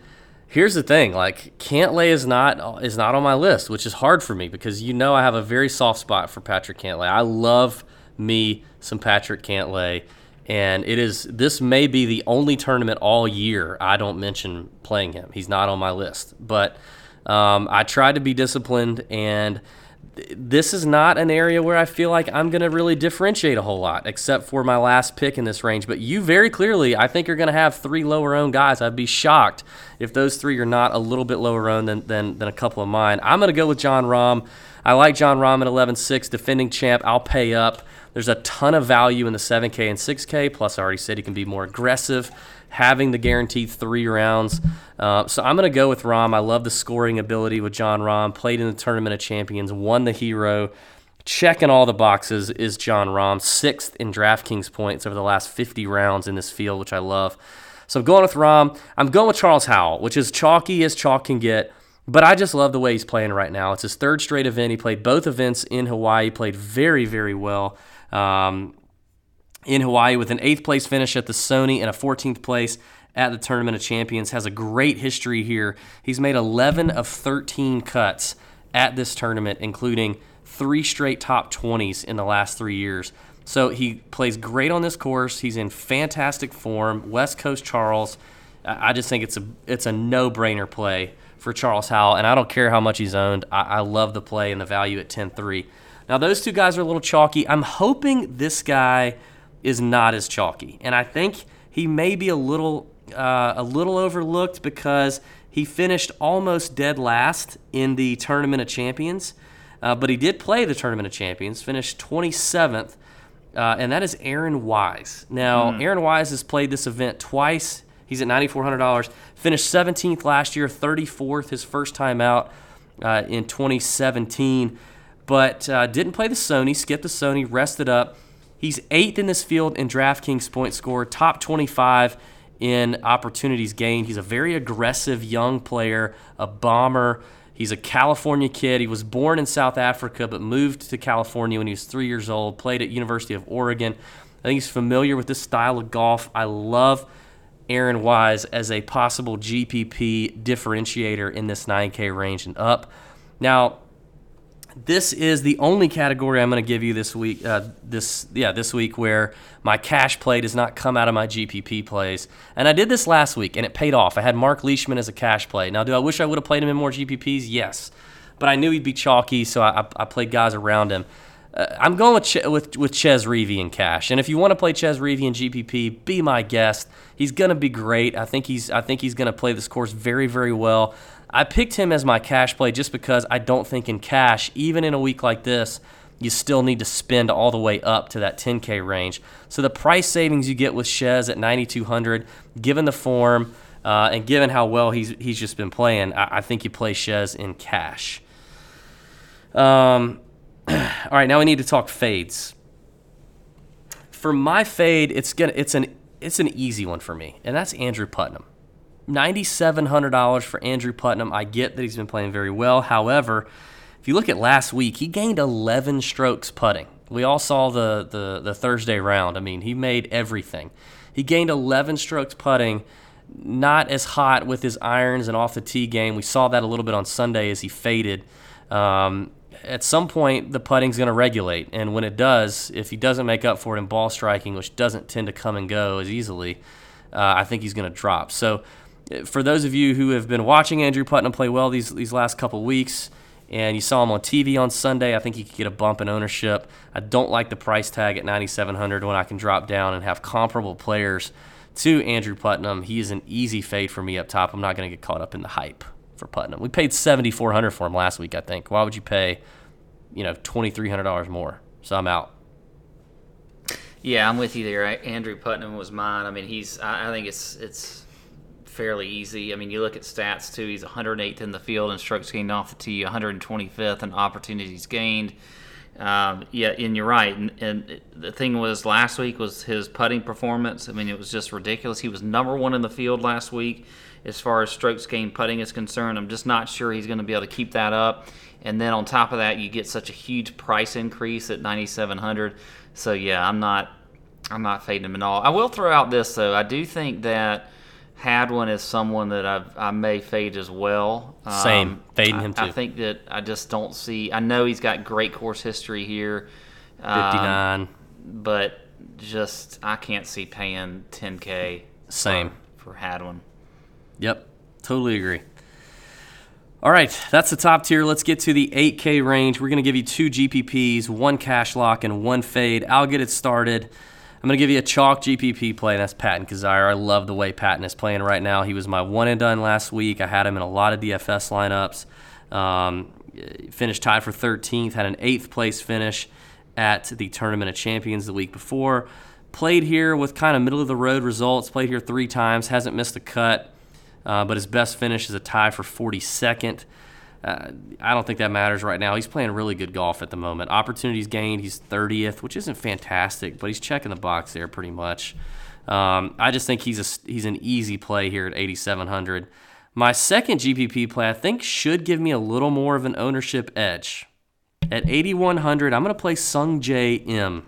here's the thing: like Cantlay is not is not on my list, which is hard for me because you know I have a very soft spot for Patrick Cantlay. I love me some Patrick Cantlay, and it is this may be the only tournament all year I don't mention playing him. He's not on my list, but um, I tried to be disciplined and this is not an area where I feel like I'm going to really differentiate a whole lot, except for my last pick in this range. But you very clearly, I think, are going to have three lower owned guys. I'd be shocked if those three are not a little bit lower owned than, than, than a couple of mine. I'm going to go with Jon Rahm. I like Jon Rahm at 11 6, defending champ. I'll pay up. There's a ton of value in the 7K and 6K. Plus, I already said he can be more aggressive having the guaranteed three rounds. Uh, so I'm going to go with Rahm. I love the scoring ability with Jon Rahm. Played in the Tournament of Champions, won the Hero. Checking all the boxes is Jon Rahm, sixth in DraftKings points over the last 50 rounds in this field, which I love. So I'm going with Rahm. I'm going with Charles Howell, which is chalky as chalk can get. But I just love the way he's playing right now. It's his third straight event. He played both events in Hawaii. Played very, very well. Um, in Hawaii with an eighth place finish at the Sony and a 14th place at the Tournament of Champions. Has a great history here. He's made 11 of 13 cuts at this tournament, including three straight top 20s in the last three years. So he plays great on this course. He's in fantastic form. West Coast Charles. I just think it's a it's a no brainer play for Charles Howell, and I don't care how much he's owned. I, I love the play and the value at 10-3. Now those two guys are a little chalky. I'm hoping this guy is not as chalky, and I think he may be a little uh, a little overlooked because he finished almost dead last in the Tournament of Champions, uh, but he did play the Tournament of Champions, finished 27th, uh, and that is Aaron Wise. Now, Aaron Wise has played this event twice. He's at $9,400. Finished 17th last year, 34th his first time out uh, in 2017, but uh, didn't play the Sony, skipped the Sony, rested up. He's eighth in this field in DraftKings point score, top 25 in opportunities gained. He's a very aggressive young player, a bomber. He's a California kid. He was born in South Africa but moved to California when he was three years old. Played at University of Oregon. I think he's familiar with this style of golf. I love Aaron Wise as a possible GPP differentiator in this 9K range and up. Now, this is the only category I'm going to give you this week. Uh, this yeah, this week where my cash play does not come out of my GPP plays, and I did this last week and it paid off. I had Mark Leishman as a cash play. Now, do I wish I would have played him in more GPPs? Yes, but I knew he'd be chalky, so I, I played guys around him. Uh, I'm going with, Ch- with with Chez Reavie in cash, and if you want to play Chez Reavie in GPP, be my guest. He's going to be great. I think he's I think he's going to play this course very very well. I picked him as my cash play just because I don't think in cash, even in a week like this, you still need to spend all the way up to that 10K range. So the price savings you get with Chez at 9,200, given the form uh, and given how well he's he's just been playing, I, I think you play Chez in cash. Um, all right, now we need to talk fades. For my fade, it's gonna it's an it's an easy one for me, and that's Andrew Putnam. $9,700 for Andrew Putnam. I get that he's been playing very well. However, if you look at last week, he gained 11 strokes putting. We all saw the, the, the Thursday round. I mean, he made everything. He gained 11 strokes putting, not as hot with his irons and off the tee game. We saw that a little bit on Sunday as he faded. Um, at some point, the putting's going to regulate. And when it does, if he doesn't make up for it in ball striking, which doesn't tend to come and go as easily, uh, I think he's going to drop. So, for those of you who have been watching Andrew Putnam play well these these last couple weeks, and you saw him on TV on Sunday, I think he could get a bump in ownership. I don't like the price tag at 9,700 when I can drop down and have comparable players to Andrew Putnam. He is an easy fade for me up top. I'm not going to get caught up in the hype for Putnam. We paid 7,400 for him last week, I think. Why would you pay, you know, $2,300 more? So I'm out. Yeah, I'm with you there. Andrew Putnam was mine. I mean, he's. I think it's it's fairly easy. I mean, you look at stats too. He's 108th in the field in strokes gained off the tee, 125th in opportunities gained. Um, yeah, and you're right. And, and, the thing was, last week was his putting performance. I mean, it was just ridiculous. He was number one in the field last week as far as strokes gained putting is concerned. I'm just not sure he's going to be able to keep that up. And then on top of that, you get such a huge price increase at 9,700. So yeah, I'm not. I'm not fading him at all. I will throw out this though. I do think that Hadwin is someone that I've, I may fade as well. Same. Fading I- him I too. think that I just don't see. I know he's got great course history here. um, 59. but just I can't see paying 10k Same. for Hadwin. Yep, totally agree. All right, that's the top tier. Let's get to the 8K range. We're going to give you two GPPs, one cash lock, and one fade. I'll get it started. I'm going to give you a chalk GPP play, and that's Patton Kizzire. I love the way Patton is playing right now. He was my one and done last week. I had him in a lot of DFS lineups. Um, finished tied for 13th, had an eighth place finish at the Tournament of Champions the week before. Played here with kind of middle of the road results. Played here three times, hasn't missed a cut. Uh, but his best finish is a tie for 42nd. I don't think that matters right now. He's playing really good golf at the moment. Opportunities gained, he's 30th, which isn't fantastic, but he's checking the box there pretty much. Um, I just think he's a, he's an easy play here at 8,700. My second GPP play, I think, should give me a little more of an ownership edge. At 8,100, I'm going to play Sung Jae Im.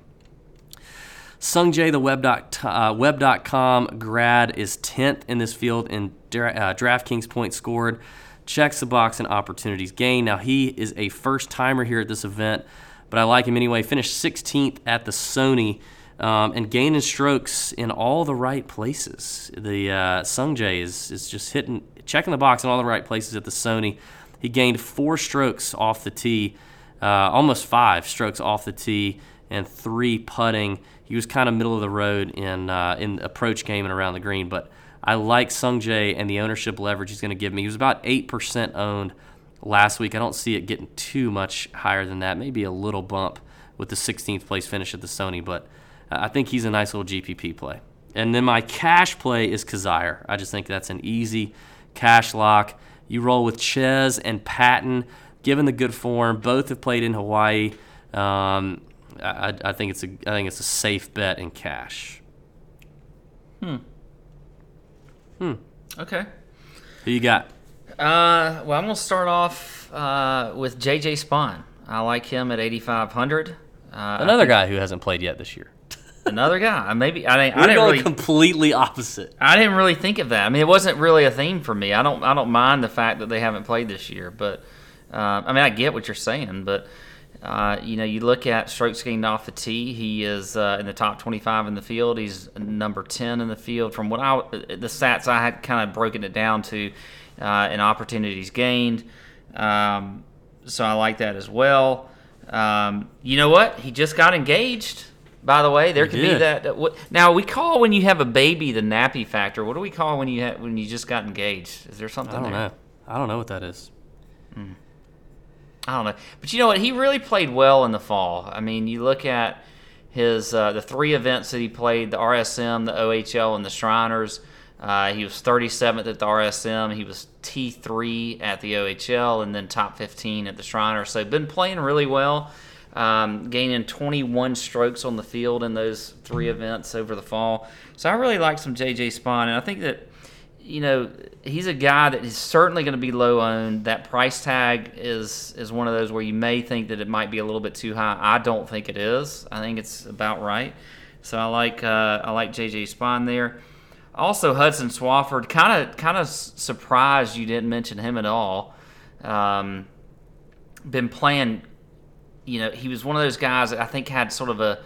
Sung Jae, the web dot, uh, web.com grad, is 10th in this field in dra- uh, DraftKings points scored. Checks the box and opportunities gained. Now, he is a first timer here at this event, but I like him anyway. Finished 16th at the Sony um, and gaining strokes in all the right places. The uh, Sung Jae is, is just hitting, checking the box in all the right places at the Sony. He gained four strokes off the tee, uh, almost five strokes off the tee, and three putting. He was kind of middle of the road in uh, in approach game and around the green, but I like Sung Jae and the ownership leverage he's going to give me. He was about eight percent owned last week. I don't see it getting too much higher than that. Maybe a little bump with the 16th place finish at the Sony, but I think he's a nice little GPP play. And then my cash play is Kizzire. I just think that's an easy cash lock. You roll with Chez and Patton, given the good form. Both have played in Hawaii. Um, I, I think it's a I think it's a safe bet in cash. Okay. Who you got? Uh, well, I'm gonna start off uh, with JJ Spaun. I like him at 8,500. Uh, Another guy who hasn't played yet this year. another guy. Maybe I didn't. I We're didn't going really. completely opposite. I didn't really think of that. I mean, it wasn't really a theme for me. I don't. I don't mind the fact that they haven't played this year, but uh, I mean, I get what you're saying. But uh, you know, you look at strokes gained off the tee. He is uh, in the top 25 in the field. He's number 10 in the field. From what I the stats I had kind of broken it down to, uh, in opportunities gained. Um, so I like that as well. Um, you know what? He just got engaged. By the way, there He could be did. that. that- what- Now we call when you have a baby the nappy factor. What do we call when you ha- when you just got engaged? Is there something? I don't there? know. I don't know what that is. I don't know. But you know what? He really played well in the fall. I mean, you look at his uh, the three events that he played: the RSM, the OHL, and the Shriners. Uh, he was 37th at the RSM. He was T3 at the OHL, and then top 15 at the Shriners. So been playing really well, um, gaining 21 strokes on the field in those three events over the fall. So I really like some JJ Spaun, and I think that you know, he's a guy that is certainly going to be low owned. That price tag is is one of those where you may think that it might be a little bit too high. I don't think it is. I think it's about right. So I like uh, I like JJ Spaun there. Also Hudson Swafford, kind of kind of surprised you didn't mention him at all. Um, been playing, you know, he was one of those guys that I think had sort of a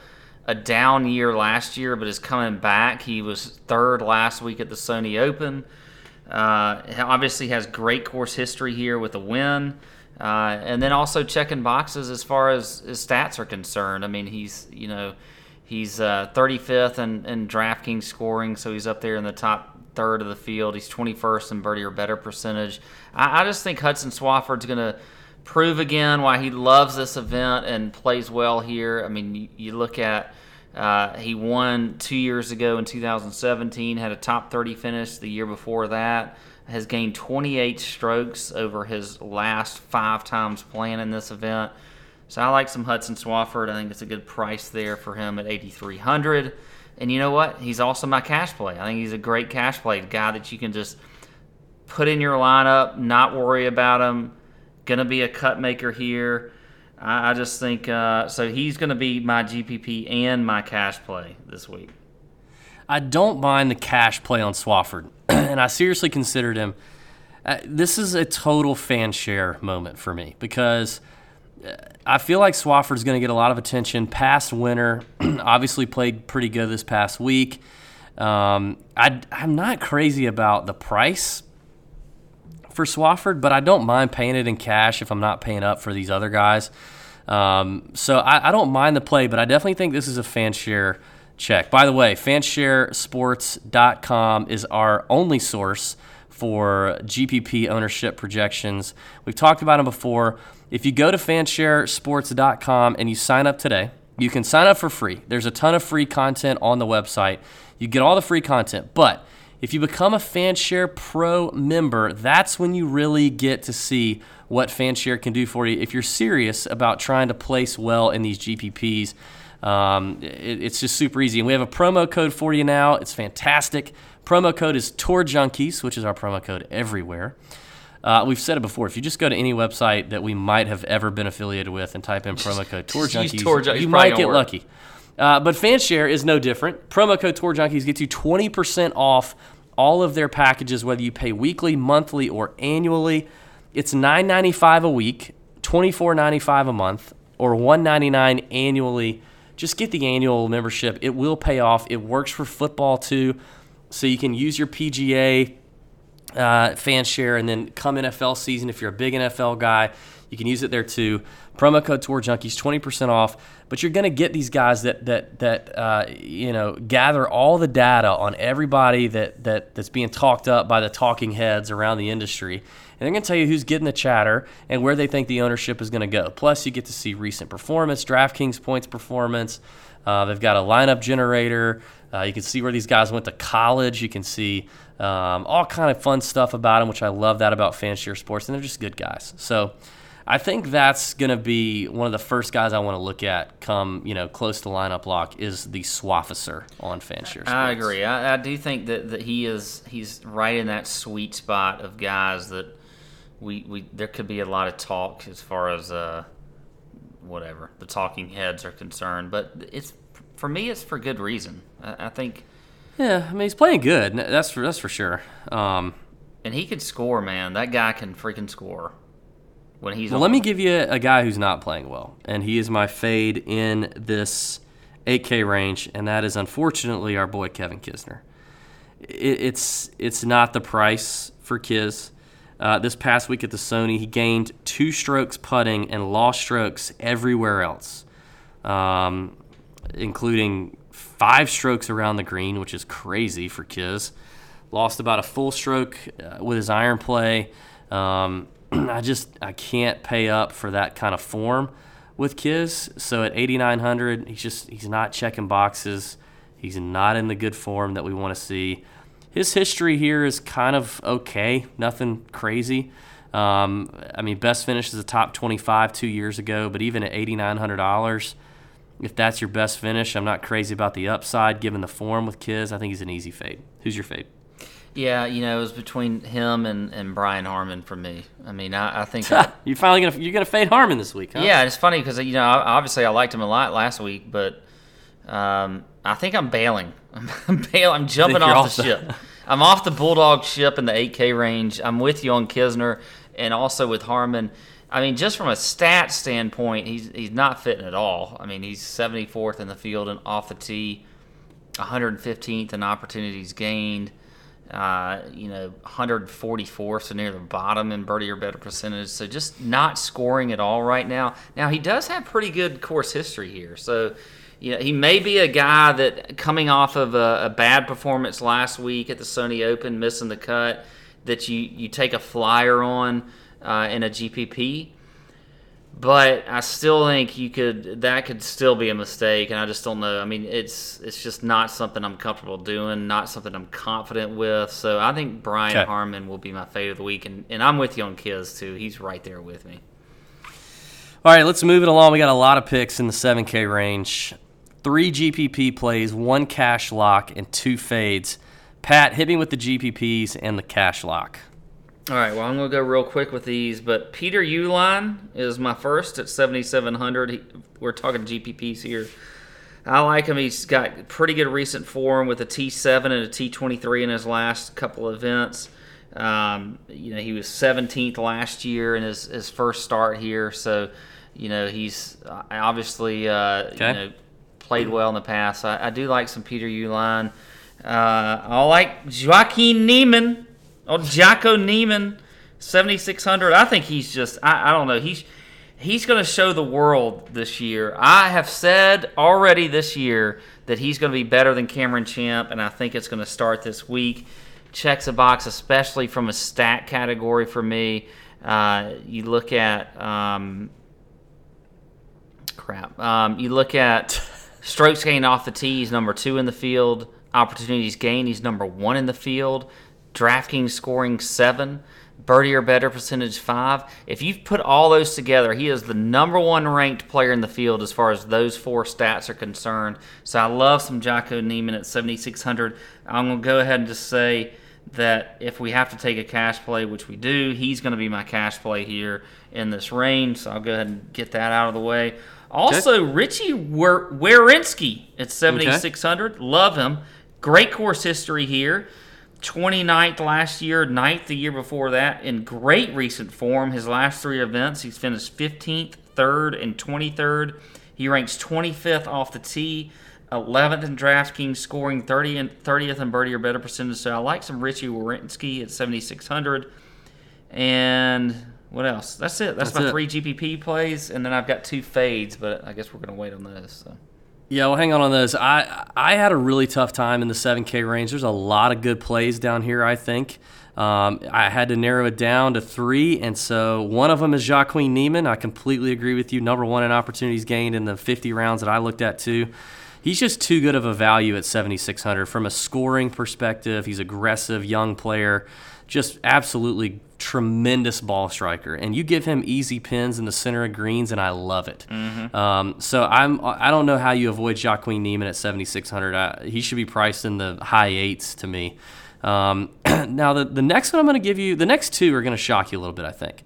a down year last year, but is coming back. He was third last week at the Sony Open. Uh, obviously has great course history here with a win, uh, and then also checking boxes as far as his stats are concerned. I mean, he's you know he's uh, 35th in, in DraftKings scoring, so he's up there in the top third of the field. He's 21st in birdie or better percentage. I, I just think Hudson Swafford's going to prove again why he loves this event and plays well here. I mean, you, look at uh, he won two years ago in 2017, had a top 30 finish the year before that, has gained 28 strokes over his last five times playing in this event. So I like some Hudson Swafford. I think it's a good price there for him at 8,300. And you know what? He's also my cash play. I think he's a great cash play guy that you can just put in your lineup, not worry about him. To be a cut maker here. I, I just think uh, so. He's to be my GPP and my cash play this week. I don't mind the cash play on Swafford, and I seriously considered him. Uh, this is a total fan share moment for me because uh, I feel like Swafford's going to get a lot of attention. Past winner, obviously played pretty good this past week. Um, I, I'm not crazy about the price for Swafford, but I don't mind paying it in cash if I'm not paying up for these other guys. Um, so I, I, don't mind the play, but I definitely think this is a fan share check. By the way, fansharesports.com is our only source for GPP ownership projections. We've talked about them before. If you go to fansharesports.com and you sign up today, you can sign up for free. There's a ton of free content on the website. You get all the free content, but if you become a Fanshare Pro member, that's when you really get to see what Fanshare can do for you if you're serious about trying to place well in these GPPs. Um, it, it's just super easy. And we have a promo code for you now. It's fantastic. Promo code is Tour Junkies, which is our promo code everywhere. Uh, we've said it before. If you just go to any website that we might have ever been affiliated with and type in promo code Tour Junkies, Tour Junkies you might get work. lucky. Uh, but FanShare is no different. Promo code Tour Junkies gets you 20% off all of their packages, whether you pay weekly, monthly, or annually. It's $9.95 a week, $24.95 a month, or 199 annually. Just get the annual membership. It will pay off. It works for football too. So you can use your PGA uh, fan share, and then come NFL season, if you're a big NFL guy, you can use it there too. Promo code Tour Junkies, 20% off. But you're going to get these guys that that that uh, you know gather all the data on everybody that that that's being talked up by the talking heads around the industry, and they're going to tell you who's getting the chatter and where they think the ownership is going to go. Plus, you get to see recent performance, DraftKings points performance. Uh, they've got a lineup generator. Uh, you can see where these guys went to college. You can see um, all kind of fun stuff about them, which I love that about Fanshare Sports, and they're just good guys. So I think that's going to be one of the first guys I want to look at come you know close to lineup lock is the Swafficer on Fanshare. I agree. I, I do think that, that he is he's right in that sweet spot of guys that we, we there could be a lot of talk as far as uh, whatever the talking heads are concerned, but it's for me it's for good reason. I, I think Yeah, I mean he's playing good. That's for that's for sure. Um, and he could score, man. That guy can freaking score when he's well, on. let me give you a guy who's not playing well, and he is my fade in this 8K range, and that is unfortunately our boy Kevin Kisner. It, it's it's not the price for Kis. Uh, this past week at the Sony, he gained two strokes putting and lost strokes everywhere else, um, including five strokes around the green, which is crazy for Kiz. Lost about a full stroke uh, with his iron play. Um, I just I can't pay up for that kind of form with Kiz. So at 8900, he's just he's not checking boxes. He's not in the good form that we want to see. His history here is kind of okay, nothing crazy. Um, I mean, best finish is a top 25 two years ago, but even at $8,900, if that's your best finish, I'm not crazy about the upside given the form with Kiz. I think he's an easy fade. Who's your fade? Yeah, you know, it was between him and, and Brian Harman for me. I mean, I, I think. I, you finally gonna you're gonna fade Harman this week, huh? yeah, it's funny because you know, obviously, I liked him a lot last week, but um, I think I'm bailing. I'm bailing. I'm jumping off off the the- ship. I'm off the Bulldog ship in the 8K range. I'm with you on Kisner and also with Harman. I mean, just from a stat standpoint, he's he's not fitting at all. I mean, he's 74th in the field and off the tee, 115th in opportunities gained. Uh, you know, 144, so near the bottom in birdie or better percentage. So just not scoring at all right now. Now he does have pretty good course history here. So, you know, he may be a guy that coming off of a, a bad performance last week at the Sony Open, missing the cut, that you you take a flyer on uh, in a GPP. But I still think you could that could still be a mistake, and I just don't know. I mean, it's it's just not something I'm comfortable doing, not something I'm confident with. So I think Brian Okay. Harman will be my fave of the week, and, and I'm with you on Kiz too. He's right there with me. All right, let's move it along. We got a lot of picks in the 7K range. Three GPP plays, one cash lock, and two fades. Pat, hit me with the GPPs and the cash lock. All right, well, I'm going to go real quick with these, but Peter Uihlein is my first at 7,700. He- We're talking GPPs here. I like him. He's got pretty good recent form with a T7 and a T23 in his last couple events. Um, you know, he was 17th last year in his, his first start here, so you know he's uh, obviously uh, Okay. you know played well in the past. I, I do like some Peter Uihlein. Uh, I like Joaquin Niemann. Oh, Jocko Niemann, 7600. I think he's just I, I don't know. He's he's going to show the world this year. I have said already this year that he's going to be better than Cameron Champ, and I think it's going to start this week. Checks a box, especially from a stat category for me. Uh, you look at um, crap. Um, you look at strokes gained off the tee, he's number two in the field. Opportunities gained, he's number one in the field. DraftKings scoring seven. Birdie or better percentage five. If you've put all those together, he is the number one ranked player in the field as far as those four stats are concerned. So I love some Jocko Niemann at 7,600. I'm going to go ahead and just say that if we have to take a cash play, which we do, he's going to be my cash play here in this range. So I'll go ahead and get that out of the way. Also, Richie Wer- Werenski at 7,600. Love him. Great course history here. 29th last year, 9th the year before that, in great recent form. His last three events, he's finished 15th, 3rd, and 23rd. He ranks 25th off the tee, 11th in DraftKings, scoring 30 and 30th in birdie or better percentage. So I like some Richie Werenski at 7,600. And what else? That's it. That's, That's my it. three GPP plays, and then I've got two fades, but I guess we're gonna wait on those. So. Yeah, well, hang on on those. I I had a really tough time in the 7K range. There's a lot of good plays down here. I think um, I had to narrow it down to three, and so one of them is Joaquin Niemann. I completely agree with you. Number one in opportunities gained in the 50 rounds that I looked at too. He's just too good of a value at 7,600 from a scoring perspective. He's aggressive, young player, just absolutely tremendous ball striker. And you give him easy pins in the center of greens, and I love it. Um, so I'm I don't know how you avoid Joaquin Niemann at 7,600. I, he should be priced in the high eights to me. Um, now the the next one I'm going to give you, the next two are going to shock you a little bit. I think.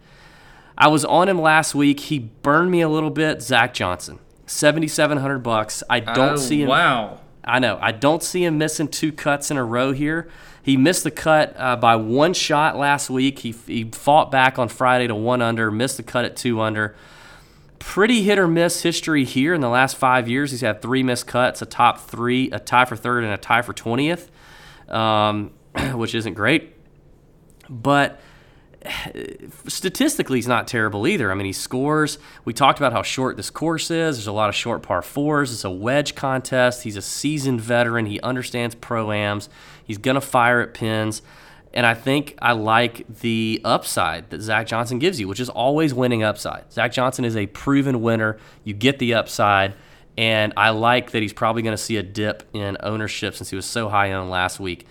I was on him last week. He burned me a little bit. Zach Johnson, 7,700 bucks. I don't Oh, see him. Wow. I know. I don't see him missing two cuts in a row here. He missed the cut uh, by one shot last week. He, he fought back on Friday to one under, missed the cut at two under. Pretty hit or miss history here in the last five years. He's had three missed cuts, a top three, a tie for third, and a tie for 20th, um, which isn't great. But statistically, he's not terrible either. I mean, he scores. We talked about how short this course is. There's a lot of short par fours. It's a wedge contest. He's a seasoned veteran. He understands pro ams. He's gonna fire at pins, and I think I like the upside that Zach Johnson gives you, which is always winning upside. Zach Johnson is a proven winner. You get the upside. And I like that he's probably going to see a dip in ownership since he was so high owned last week.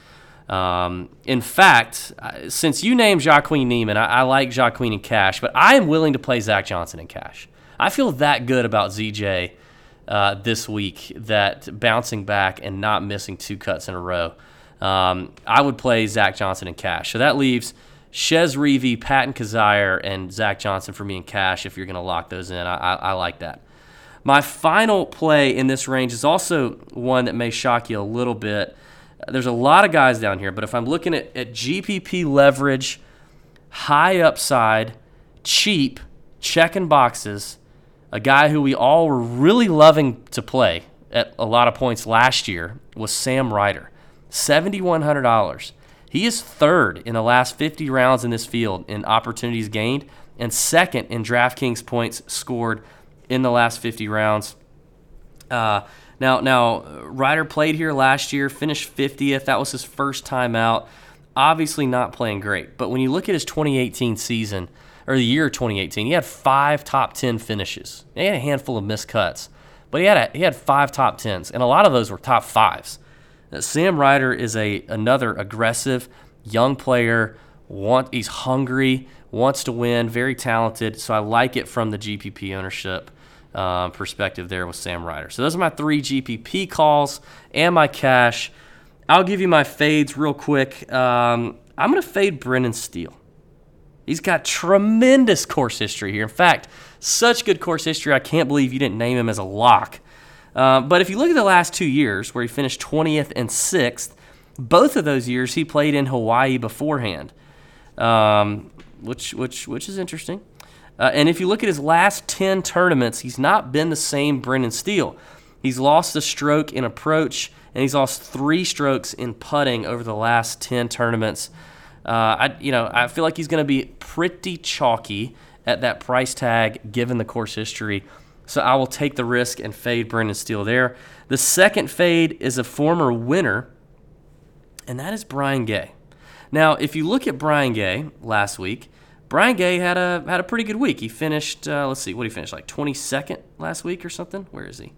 Um, in fact, since you named Joaquin Niemann, I, I like Joaquin in cash, but I am willing to play Zach Johnson in cash. I feel that good about ZJ uh, this week that bouncing back and not missing two cuts in a row. Um, I would play Zach Johnson in cash. So that leaves Chez Reavie, Patton Kizzire, and Zach Johnson for me in cash if you're going to lock those in. I, I, I like that. My final play in this range is also one that may shock you a little bit. There's a lot of guys down here, but if I'm looking at, at GPP leverage, high upside, cheap, checking boxes, a guy who we all were really loving to play at a lot of points last year was Sam Ryder. $7,100. He is third in the last 50 rounds in this field in opportunities gained and second in DraftKings points scored in the last 50 rounds. Uh, now, now Ryder played here last year, finished 50th. That was his first time out. Obviously, not playing great. But when you look at his 2018 season, or the year 2018, he had five top 10 finishes. He had a handful of missed cuts, but he had a, he had five top 10s, and a lot of those were top fives. Sam Ryder is a another aggressive young player. Want he's hungry, wants to win, very talented. So I like it from the GPP ownership um, perspective there with Sam Ryder. So those are my three GPP calls and my cash. I'll give you my fades real quick. Um, I'm going to fade Brendan Steele. He's got tremendous course history here. In fact, such good course history, I can't believe you didn't name him as a lock. Uh, but if you look at the last two years, where he finished 20th and 6th, both of those years he played in Hawaii beforehand, um, which, which, which is interesting. Uh, and if you look at his last 10 tournaments, he's not been the same Brendan Steele. He's lost a stroke in approach, and he's lost three strokes in putting over the last 10 tournaments. Uh, I, you know, I feel like he's going to be pretty chalky at that price tag given the course history. So I will take the risk and fade Brendan Steele there. The second fade is a former winner, and that is Brian Gay. Now, if you look at Brian Gay last week, Brian Gay had a had a pretty good week. He finished, uh, let's see, what did he finish like 22nd last week or something? Where is he?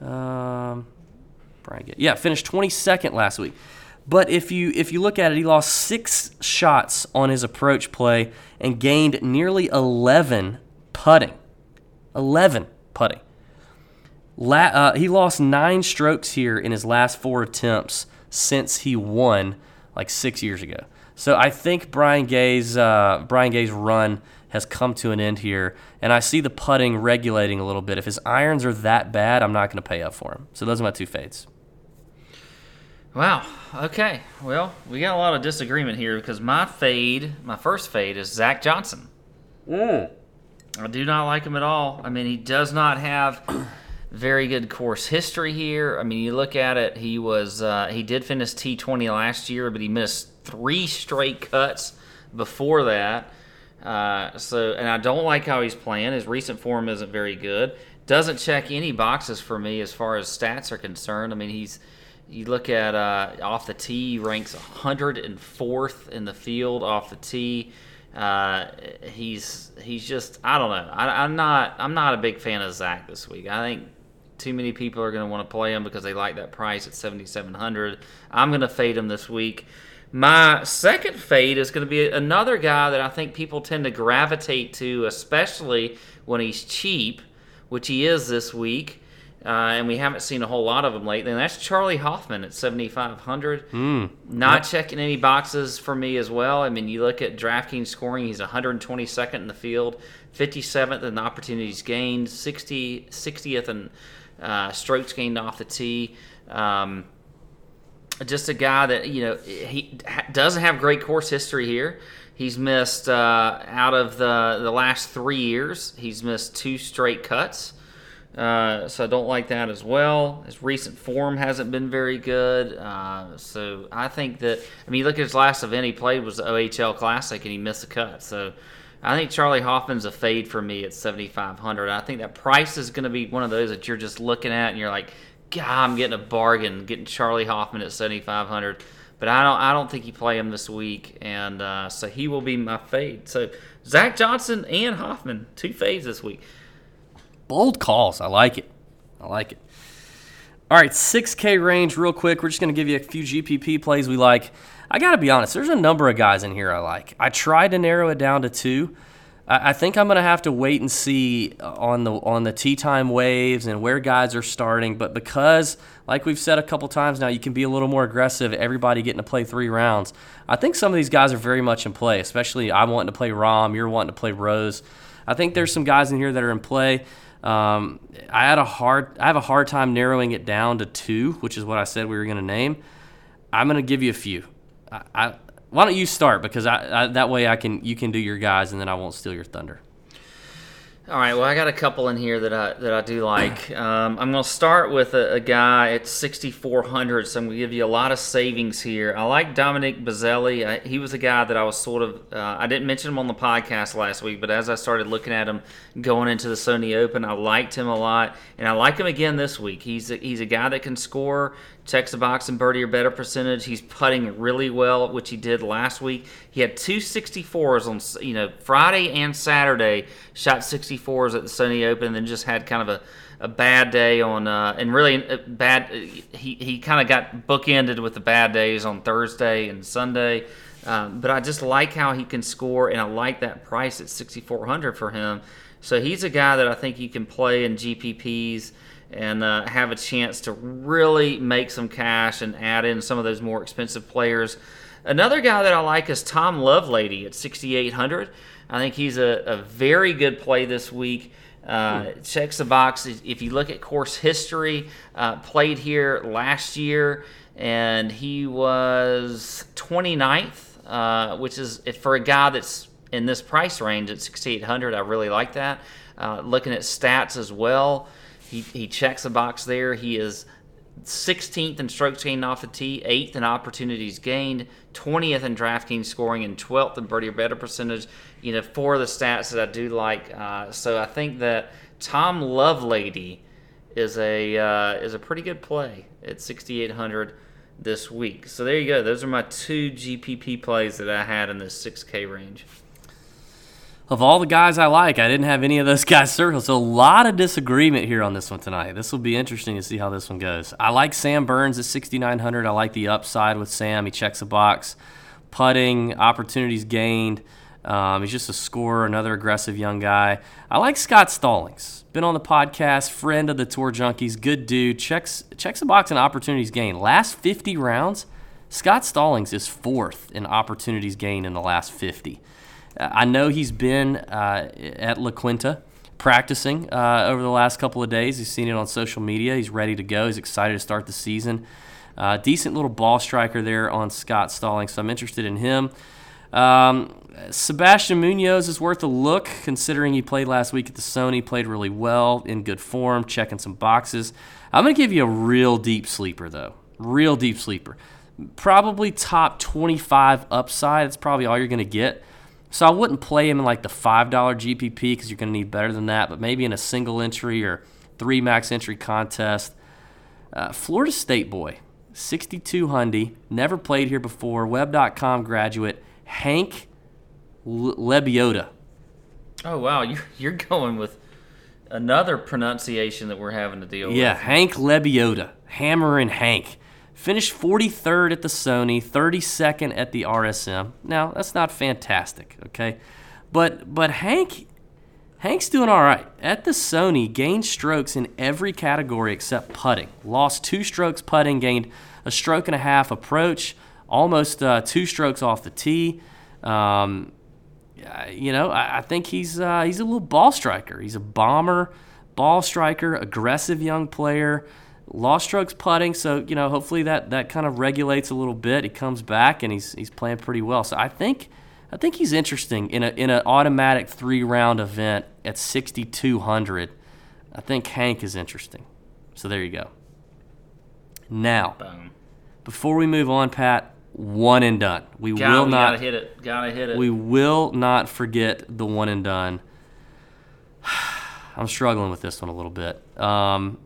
Um, Brian Gay, yeah, finished 22nd last week. But if you if you look at it, he lost six shots on his approach play and gained nearly 11 putting. 11 putting. La- uh, he lost nine strokes here in his last four attempts since he won like six years ago. So I think Brian Gay's uh, Brian Gay's run has come to an end here, and I see the putting regulating a little bit. If his irons are that bad, I'm not going to pay up for him. So those are my two fades. Wow. Okay. Well, we got a lot of disagreement here because my fade, my first fade, is Zach Johnson. Mm. I do not like him at all. I mean, he does not have very good course history here. I mean, you look at it, he was uh, he did finish T20 last year, but he missed three straight cuts before that. Uh, so, and I don't like how he's playing. His recent form isn't very good. Doesn't check any boxes for me as far as stats are concerned. I mean, he's you look at uh, off the tee, ranks 104th in the field off the tee. Uh, he's he's just I don't know. I, am not I'm not a big fan of Zach this week. I think too many people are going to want to play him because they like that price at 7,700. I'm going to fade him this week. My second fade is going to be another guy that I think people tend to gravitate to, especially when he's cheap, which he is this week uh, and we haven't seen a whole lot of them lately. And that's Charlie Hoffman at 7,500. Mm. Not Yep. checking any boxes for me as well. I mean, you look at DraftKings scoring, he's 122nd in the field, 57th in the opportunities gained, 60, 60th in uh, strokes gained off the tee. Um, just a guy that you know he ha- doesn't have great course history here. He's missed uh, out of the the last three years. He's missed two straight cuts. Uh, so I don't like that as well. His recent form hasn't been very good. Uh, so I think that I mean, look at his last event he played was the OHL Classic and he missed a cut. So I think Charlie Hoffman's a fade for me at 7,500. I think that price is going to be one of those that you're just looking at and you're like, God, I'm getting a bargain getting Charlie Hoffman at 7,500. But I don't, I don't think you play him this week, and uh, so he will be my fade. So Zach Johnson and Hoffman, two fades this week. Bold calls. I like it. I like it. All right, 6K range, real quick. We're just going to give you a few GPP plays we like. I got to be honest, there's a number of guys in here I like. I tried to narrow it down to two. I think I'm going to have to wait and see uh, on the on the tee time waves and where guys are starting. But because, like we've said a couple times now, you can be a little more aggressive. Everybody getting to play three rounds. I think some of these guys are very much in play. Especially I'm wanting to play Rahm. You're wanting to play Rose. I think there's some guys in here that are in play. Um, I had a hard I have a hard time narrowing it down to two, which is what I said we were going to name. I'm going to give you a few. I, I, why don't you start because I, I, that way I can you can do your guys and then I won't steal your thunder. All right. Well, I got a couple in here that I that I do like. Um, I'm going to start with a, a guy at 6,400, so I'm going to give you a lot of savings here. I like Dominic Bozzelli. He was a guy that I was sort of uh, I didn't mention him on the podcast last week, but as I started looking at him going into the Sony Open, I liked him a lot, and I like him again this week. He's a, he's a guy that can score, checks the box and birdie or better percentage. He's putting really well, which he did last week. He had two 64s on you know Friday and Saturday. Shot 64s at the Sony Open, and then just had kind of a, a bad day on uh, and really uh, bad. He he kind of got bookended with the bad days on Thursday and Sunday. Um, but I just like how he can score, and I like that price at 6,400 for him. So he's a guy that I think you can play in GPPs and uh, have a chance to really make some cash and add in some of those more expensive players. Another guy that I like is Tom Lovelady at 6,800. I think he's a, a very good play this week. Uh, checks the box. If you look at course history, uh, played here last year, and he was 29th, uh, which is for a guy that's in this price range at 6,800. I really like that. Uh, looking at stats as well, he, he checks the box there. He is 16th in strokes gained off the tee, 8th in opportunities gained, 20th in DraftKings scoring, and 12th in birdie or better percentage. You know, four of the stats that I do like. Uh, so I think that Tom Lovelady is a uh, is a pretty good play at 6,800 this week. So there you go. Those are my two GPP plays that I had in this 6K range of all the guys I like, I didn't have any of those guys circled. So a lot of disagreement here on this one tonight. This will be interesting to see how this one goes. I like Sam Burns at 6,900. I like the upside with Sam. He checks a box. Putting, opportunities gained. Um, he's just a scorer, another aggressive young guy. I like Scott Stallings. Been on the podcast, friend of the Tour Junkies, good dude. Checks checks a box in opportunities gained. Last 50 rounds, Scott Stallings is fourth in opportunities gained in the last 50. I know he's been uh, at La Quinta practicing uh, over the last couple of days. He's seen it on social media. He's ready to go. He's excited to start the season. Uh, decent little ball striker there on Scott Stalling, so I'm interested in him. Um, Sebastian Munoz is worth a look considering he played last week at the Sony, played really well, in good form, checking some boxes. I'm going to give you a real deep sleeper, though. Real deep sleeper. Probably top 25 upside. That's probably all you're going to get. So I wouldn't play him in like the $5 GPP because you're going to need better than that, but maybe in a single entry or three max entry contest. Uh, Florida State boy, 62 Hundy, never played here before, web.com graduate, Hank Lebioda. Oh, wow. You're, you're going with another pronunciation that we're having to deal yeah, with. Yeah, Hank Lebioda, Hammer and Hank. Finished 43rd at the Sony, 32nd at the RSM. Now, that's not fantastic, okay? But but Hank Hank's doing all right. At the Sony, gained strokes in every category except putting. Lost two strokes putting, gained a stroke and a half approach, almost uh, two strokes off the tee. Um, you know, I, I think he's uh, he's a little ball striker. He's a bomber, ball striker, aggressive young player lost strokes putting, so you know hopefully that that kind of regulates a little bit. He comes back and he's he's playing pretty well. So I think I think he's interesting in a in an automatic three round event at 6200. I think Hank is interesting. So there you go. Now, Boom. before we move on, Pat, one and done. We God, will we not gotta hit it. Gotta hit it. we will not forget the one and done. I'm struggling with this one a little bit. Um,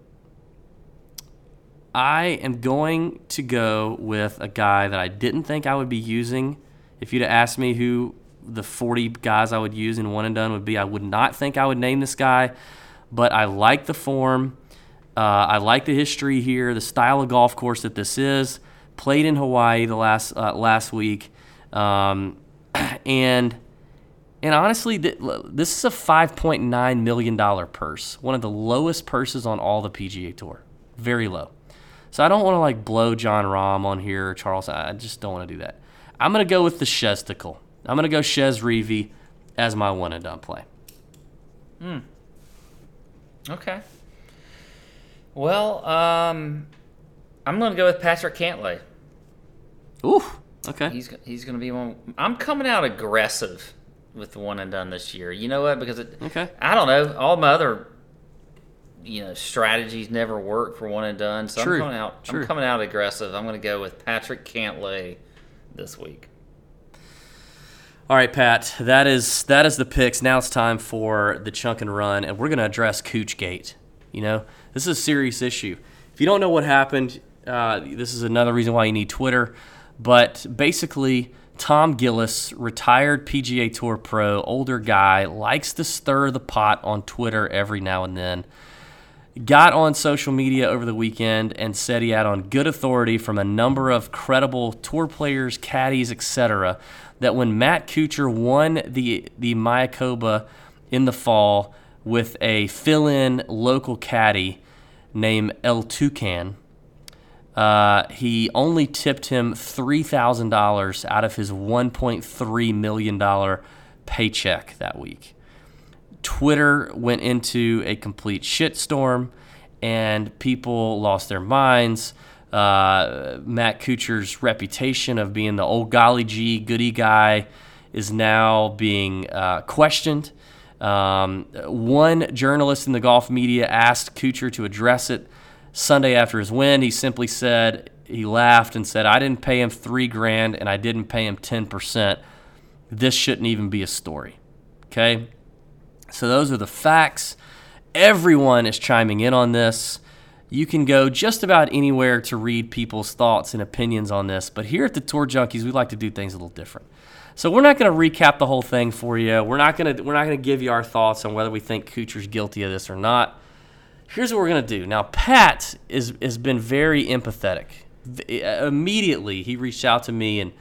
I am going to go with a guy that I didn't think I would be using. If you'd have asked me who the 40 guys I would use in one and done would be, I would not think I would name this guy, but I like the form. Uh, I like the history here, the style of golf course that this is. Played in Hawaii the last uh, last week, um, and and honestly, th- this is a 5.9 million dollar purse, one of the lowest purses on all the PGA Tour, very low. So I don't want to like blow Jon Rahm on here or Charles. I just don't want to do that. I'm going to go with the Shesticle. I'm going to go Chez Reavie as my one and done play. Hmm. Okay. Well, um, I'm going to go with Patrick Cantlay. Ooh. Okay. He's he's going to be one. I'm coming out aggressive with the one and done this year. You know what? Because it, okay. I don't know. All my other you know strategies never work for one and done. So True. I'm coming out. True. I'm coming out aggressive. I'm going to go with Patrick Cantlay this week. All right, Pat. That is that is the picks. Now it's time for the chunk and run, and we're going to address Coochgate. You know, this is a serious issue. If you don't know what happened, uh, this is another reason why you need Twitter. But basically, Tom Gillis, retired PGA Tour pro, older guy, likes to stir the pot on Twitter every now and then got on social media over the weekend and said he had on good authority from a number of credible tour players, caddies, etc., that when Matt Kuchar won the the Mayakoba in the fall with a fill-in local caddy named El Toucan, uh, he only tipped him $3,000 out of his $1.3 million paycheck that week. Twitter went into a complete shitstorm and people lost their minds. Uh, Matt Kuchar's reputation of being the old golly gee goody guy is now being uh, questioned. Um, one journalist in the golf media asked Kuchar to address it Sunday after his win. He simply said, he laughed and said, I didn't pay him three grand and I didn't pay him 10%. This shouldn't even be a story. Okay? So those are the facts. Everyone is chiming in on this. You can go just about anywhere to read people's thoughts and opinions on this, but here at the Tour Junkies, we like to do things a little different. So we're not going to recap the whole thing for you. We're not going to we're not going to give you our thoughts on whether we think Kuchar's guilty of this or not. Here's what we're going to do. Now Pat is has been very empathetic. Eh, immediately he reached out to me and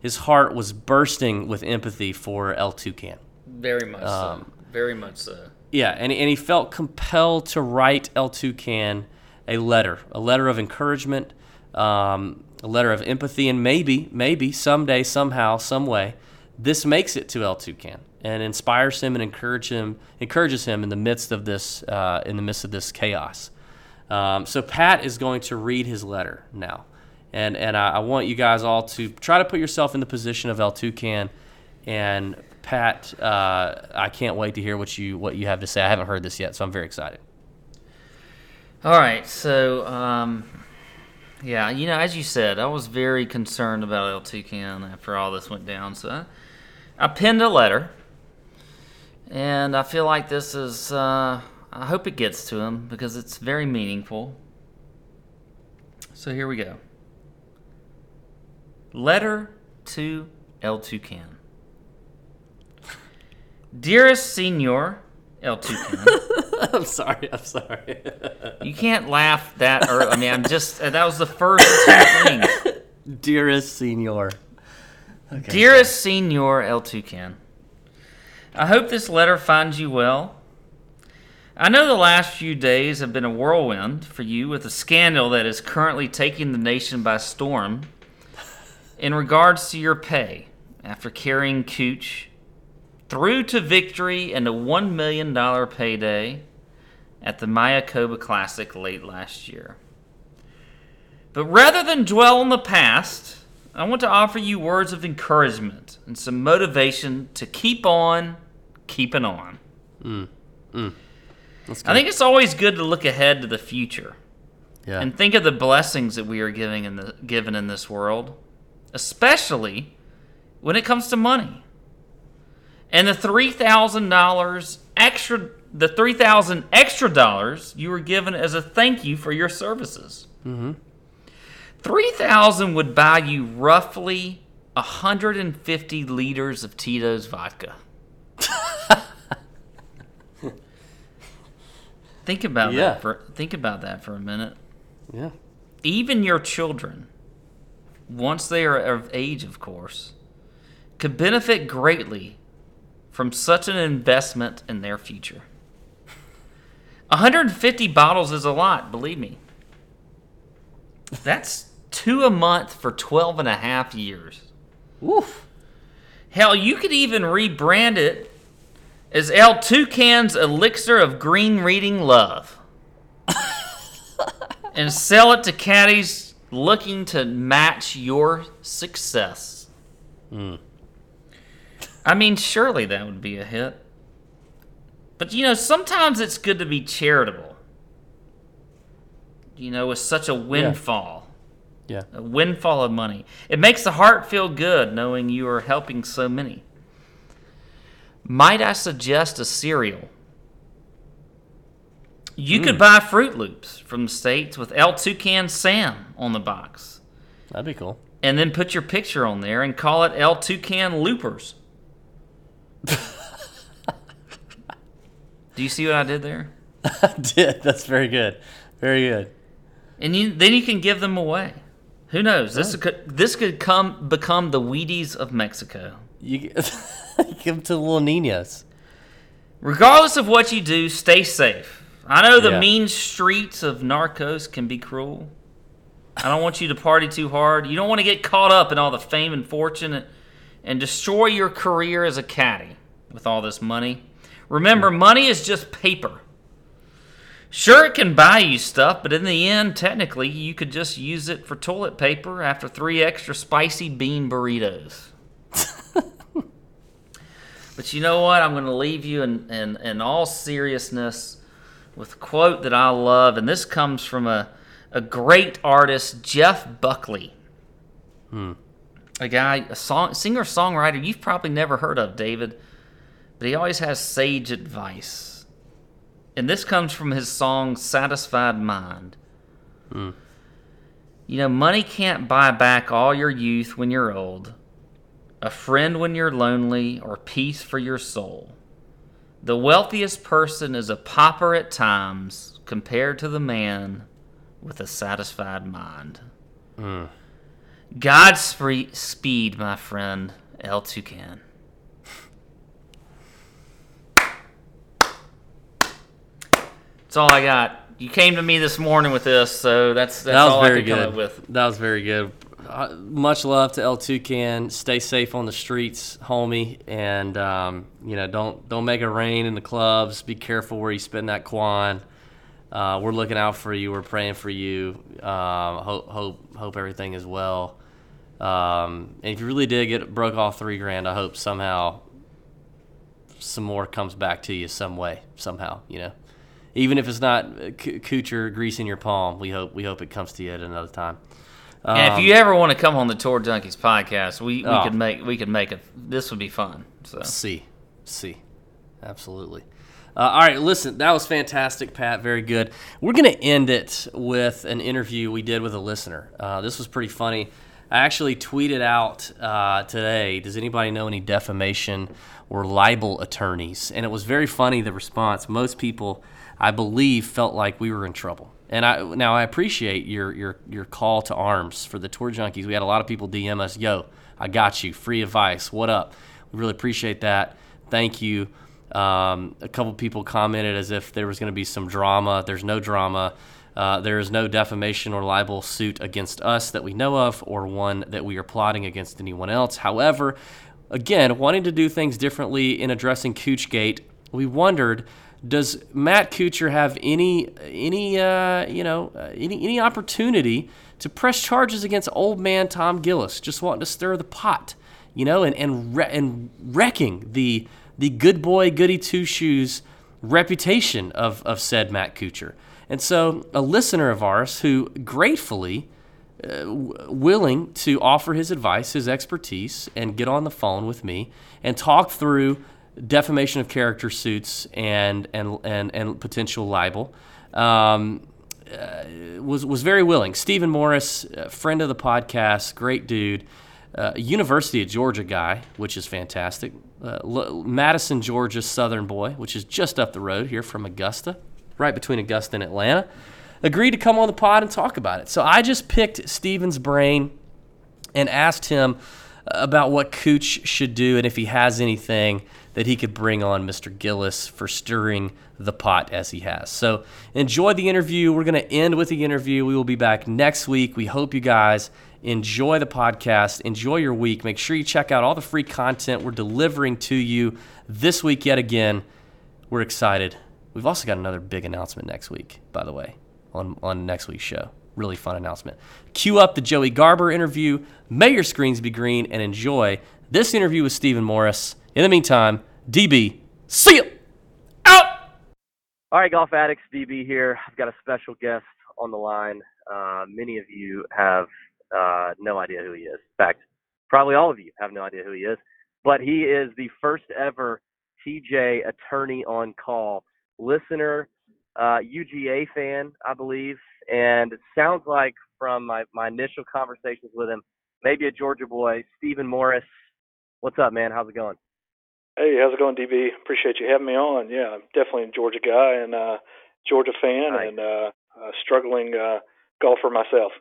his heart was bursting with empathy for El Toucan. Very much so. Um, Very much so. Yeah, and, and he felt compelled to write El Toucan a letter, a letter of encouragement, um, a letter of empathy, and maybe, maybe someday, somehow, some way, this makes it to El Toucan and inspires him and encourage him, encourages him in the midst of this, uh, in the midst of this chaos. Um, so Pat is going to read his letter now, and and I, I want you guys all to try to put yourself in the position of El Toucan. And Pat, uh, I can't wait to hear what you what you have to say. I haven't heard this yet, so I'm very excited. All right, so um, yeah, you know, as you said, I was very concerned about El Toucan after all this went down. So I, I penned a letter, and I feel like this is. Uh, I hope it gets to him because it's very meaningful. So here we go. Letter to El Toucan. Dearest Senor El Toucan. I'm sorry. I'm sorry. You can't laugh that early. I mean, I'm just uh, that was the first two things. Dearest Senor. Okay. Dearest Senor El Toucan, I hope this letter finds you well. I know the last few days have been a whirlwind for you with a scandal that is currently taking the nation by storm in regards to your pay after carrying Cooch through to victory and a $1 million payday at the Mayakoba Classic late last year. But rather than dwell on the past, I want to offer you words of encouragement and some motivation to keep on keeping on. Mm. Mm. Let's I think it's always good to look ahead to the future yeah. and think of the blessings that we are giving in the given in this world, especially when it comes to money. And the three thousand dollars extra, the three thousand extra dollars you were given as a thank you for your services. Mm-hmm. Three thousand would buy you roughly hundred and fifty liters of Tito's vodka. think about Yeah. that for think about that for a minute yeah. even your children, once they are of age, of course, could benefit greatly from such an investment in their future. 150 bottles is a lot, believe me. That's two a month for 12 and a half years. Woof. Hell, you could even rebrand it as El Toucan's Elixir of Green Reading Love. and sell it to caddies looking to match your success. Hmm. I mean, surely that would be a hit. But you know, sometimes it's good to be charitable. You know, with such a windfall Yeah. a windfall of money. It makes the heart feel good knowing you are helping so many. Might I suggest a cereal? You could hmm. buy Froot Loops from the States with El Toucan Sam on the box. That'd be cool. And then put your picture on there and call it El Toucan Loopers. Do you see what I did there? I did. That's very good. Very good. And you, then you can give them away. Who knows? This could this could come become the Wheaties of Mexico. You give them to the little Ninas. Regardless of what you do, stay safe. I know the Yeah. mean streets of Narcos can be cruel, I don't want you to party too hard. You don't want to get caught up in all the fame and fortune and, destroy your career as a caddy with all this money. Remember, money is just paper. Sure, it can buy you stuff, but in the end, technically, you could just use it for toilet paper after three extra spicy bean burritos. but you know what? I'm going to leave you in, in, in all seriousness with a quote that I love, and this comes from a, a great artist, Jeff Buckley. Hmm. A guy, a song singer songwriter you've probably never heard of, David, but he always has sage advice. And this comes from his song Satisfied Mind. Hmm. You know, money can't buy back all your youth when you're old, a friend when you're lonely, or peace for your soul. The wealthiest person is a pauper at times compared to the man with a satisfied mind. Hmm. Godspeed, my friend, El Toucan. That's all I got. You came to me this morning with this, so that's that's that was all very I could come good. up with. That was very good. Uh, much love to El Toucan. Stay safe on the streets, homie, and um, you know don't don't make it rain in the clubs. Be careful where you spend that quan. Uh, we're looking out for you. We're praying for you. Um, hope hope hope everything is well. Um, and if you really did get broke off three grand, I hope somehow some more comes back to you some way somehow. You know, even if it's not uh, c- Kuchar greasing your palm, we hope we hope it comes to you at another time. And if you ever want to come on the Tour Junkies podcast, we, we Um, Oh. could make we could make it. This would be fun. So See, see, absolutely. Uh, all right, listen, that was fantastic, Pat. Very good. We're going to end it with an interview we did with a listener. Uh, this was pretty funny. I actually tweeted out uh, today. Does anybody know any defamation or libel attorneys? And it was very funny. The response. Most people, I believe, felt like we were in trouble. And I now I appreciate your your your call to arms for the tour junkies. We had a lot of people DM us, "Yo, I got you, free advice. What up?" We really appreciate that. Thank you. Um, a couple people commented as if there was going to be some drama. There's no drama. Uh, there is no defamation or libel suit against us that we know of, or one that we are plotting against anyone else. However, again, wanting to do things differently in addressing Coochgate, we wondered does Matt Kuchar have any any uh, you know uh, any any opportunity to press charges against old man Tom Gillis, just wanting to stir the pot, you know, and and wre- and wrecking the the good boy goody two shoes reputation of of said Matt Kuchar. And so, a listener of ours who gratefully uh, willing to offer his advice, his expertise, and get on the phone with me and talk through defamation of character suits and and and, and potential libel. Um, uh, was was very willing. Stephen Morris, uh, friend of the podcast, great dude, uh, University of Georgia guy, which is fantastic. Uh, Madison, Georgia, Southern boy, which is just up the road here from Augusta, right between Augusta and Atlanta. Agreed to come on the pod and talk about it. So I just picked Steven's brain and asked him uh, about what Cooch should do and if he has anything that he could bring on Mr. Gillis for stirring the pot as he has. So enjoy the interview. We're going to end with the interview. We will be back next week. We hope you guys enjoy the podcast. Enjoy your week. Make sure you check out all the free content we're delivering to you this week yet again. We're excited. We've also got another big announcement next week, by the way, on, on next week's show. Really fun announcement. Cue up the Joey Garber interview. May your screens be green and enjoy this interview with Stephen Morris. In the meantime, DB, see you out. All right, Golf Addicts, DB here. I've got a special guest on the line. Uh, many of you have uh, no idea who he is. In fact, probably all of you have no idea who he is. But he is the first ever TJ attorney on call listener, uh, UGA fan, I believe. And it sounds like from my, my initial conversations with him, maybe a Georgia boy, Stephen Morris. What's up, man? How's it going? Hey, how's it going, DB? Appreciate you having me on. Yeah, I'm definitely a Georgia guy and uh Georgia fan Nice. and uh, uh struggling uh golfer myself.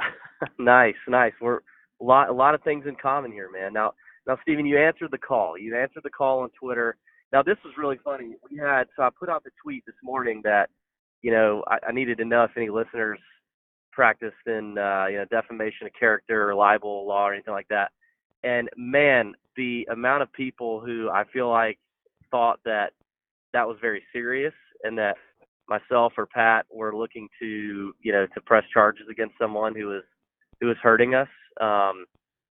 nice, nice. We're a lot, a lot of things in common here, man. Now, now, Stephen, you answered the call. You answered the call on Twitter. Now, this was really funny. We had so I put out the tweet this morning that, you know, I, I needed to know if any listeners practiced in uh, you know defamation of character or libel law or anything like that. And man, the amount of people who I feel like thought that that was very serious and that myself or Pat were looking to you know to press charges against someone who was who was hurting us. Um,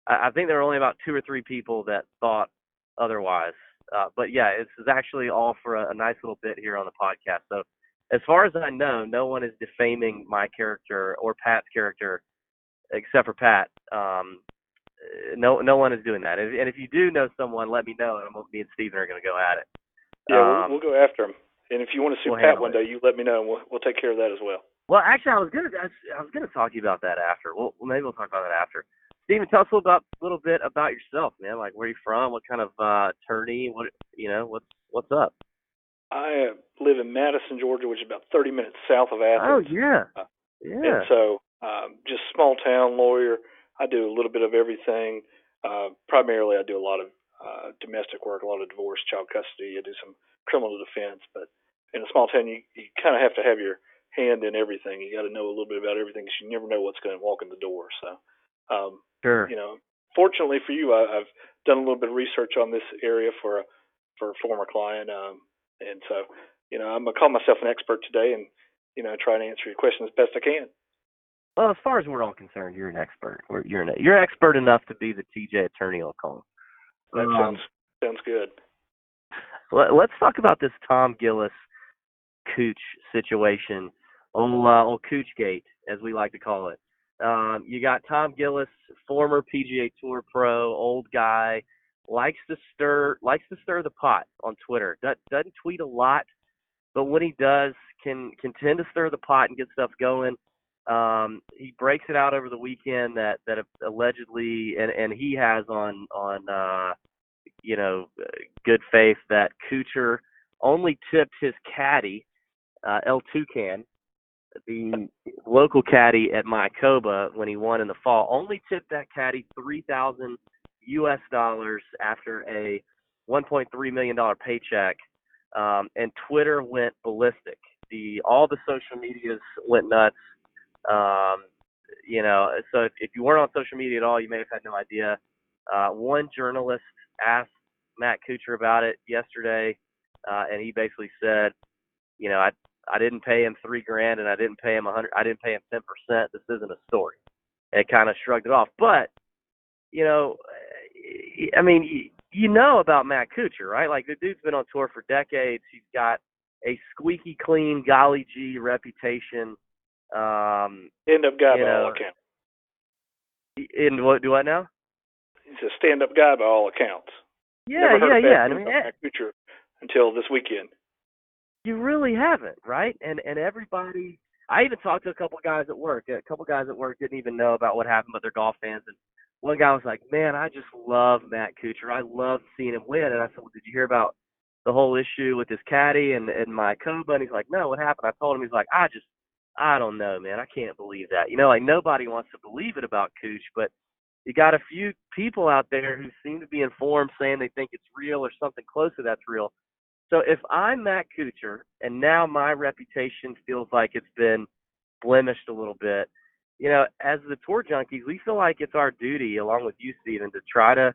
I, I think there were only about two or three people that thought otherwise. Uh, but yeah, this is actually all for a, a nice little bit here on the podcast. So as far as I know, no one is defaming my character or Pat's character, except for Pat. Um, no, no one is doing that. And, and if you do know someone, let me know, and me and Steven are going to go at it. Yeah, um, we'll, we'll, go after him. And if you want to see we'll Pat one it. day, you let me know, and we'll we'll take care of that as well. Well, actually, I was gonna I was gonna talk to you about that after. Well, maybe we'll talk about that after. Steven, tell us a little, about, little bit about yourself, man. Like, where are you from? What kind of uh, attorney? What you know? What's what's up? I uh, live in Madison, Georgia, which is about 30 minutes south of Athens. Oh yeah, uh, yeah. And so, um, just small town lawyer. I do a little bit of everything. Uh, primarily, I do a lot of uh, domestic work, a lot of divorce, child custody. I do some criminal defense, but in a small town, you you kind of have to have your hand in everything. You got to know a little bit about everything because you never know what's going to walk in the door. So, um, sure. You know, fortunately for you, I, I've done a little bit of research on this area for a for a former client, um, and so you know, I'm gonna call myself an expert today, and you know, try and answer your question as best I can. Well, as far as we're all concerned, you're an expert. You're an you're expert enough to be the TJ attorney on call. That um, sounds sounds good. Let, let's talk about this Tom Gillis Cooch situation, old uh, old Cooch Gate, as we like to call it. Um, you got Tom Gillis, former PGA Tour pro, old guy, likes to stir likes to stir the pot on Twitter. Doesn't tweet a lot, but when he does, can can tend to stir the pot and get stuff going. Um, he breaks it out over the weekend that that allegedly, and and he has on on uh, you know good faith that Kuchar only tipped his caddy, uh, El Toucan, the local caddy at Mayakoba when he won in the fall, only tipped that caddy three thousand U.S. dollars after a 1.3 million dollar paycheck, um, and Twitter went ballistic. The all the social medias went nuts. Um, you know, so if, if you weren't on social media at all, you may have had no idea. Uh, one journalist asked Matt Kuchar about it yesterday, uh, and he basically said, you know, I I didn't pay him three grand and I didn't pay him a hundred. I didn't pay him ten percent. This isn't a story. And it kind of shrugged it off. But you know, I mean, you know about Matt Kuchar, right? Like the dude's been on tour for decades. He's got a squeaky clean, golly gee reputation. Um, stand-up guy by know, all accounts. In what? Do I now? He's a stand-up guy by all accounts. Yeah, yeah, yeah. I mean, Matt Kuchar until this weekend you really haven't, right? And and everybody. I even talked to a couple guys at work. A couple guys at work didn't even know about what happened, but they're golf fans. And one guy was like, "Man, I just love Matt Kuchar. I love seeing him win." And I said, well, "Did you hear about the whole issue with his caddy and and my Mayakoba?" And he's like, "No, what happened?" I told him. He's like, "I just, I don't know, man. I can't believe that. You know, like nobody wants to believe it about Cooch, but." You got a few people out there who seem to be informed, saying they think it's real or something close to that's real so if I'm Matt Kuchar and now my reputation feels like it's been blemished a little bit, you know, as the tour junkies, we feel like it's our duty, along with you, Steven, to try to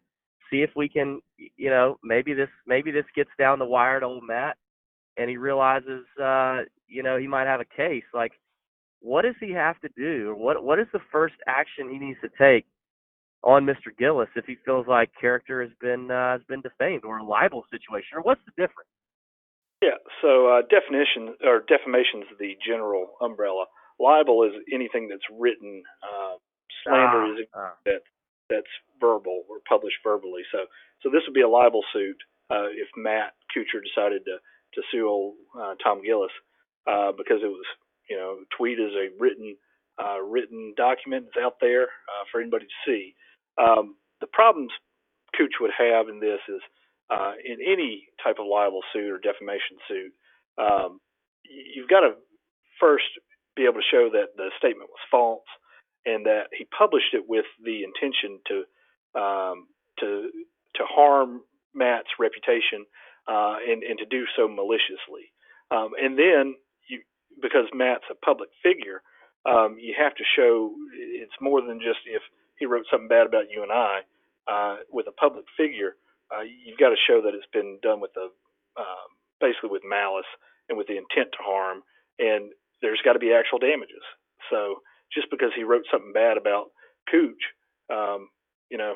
see if we can, you know, maybe this maybe this gets down the wire to old Matt, and he realizes, uh, you know, he might have a case. Like, what does he have to do, what what is the first action he needs to take on Mr. Gillis if he feels like character has been uh, has been defamed or a libel situation, or what's the difference? Yeah. So uh, definition or defamation is the general umbrella. Libel is anything that's written. Uh, slander ah, is ah. that that's verbal or published verbally. So so this would be a libel suit uh, if Matt Kuchar decided to to sue old uh, Tom Gillis uh, because it was you know tweet is a written uh, written document. It's out there uh, for anybody to see. Um, the problems Cooch would have in this is uh, in any type of libel suit or defamation suit, um, you've got to first be able to show that the statement was false and that he published it with the intention to um, to to harm Matt's reputation uh, and and to do so maliciously. Um, and then you, because Matt's a public figure, um, you have to show it's more than just if he wrote something bad about you and I. Uh, with a public figure, uh, you've got to show that it's been done with um, basically with malice and with the intent to harm, and there's got to be actual damages. So just because he wrote something bad about Cooch, um, you know,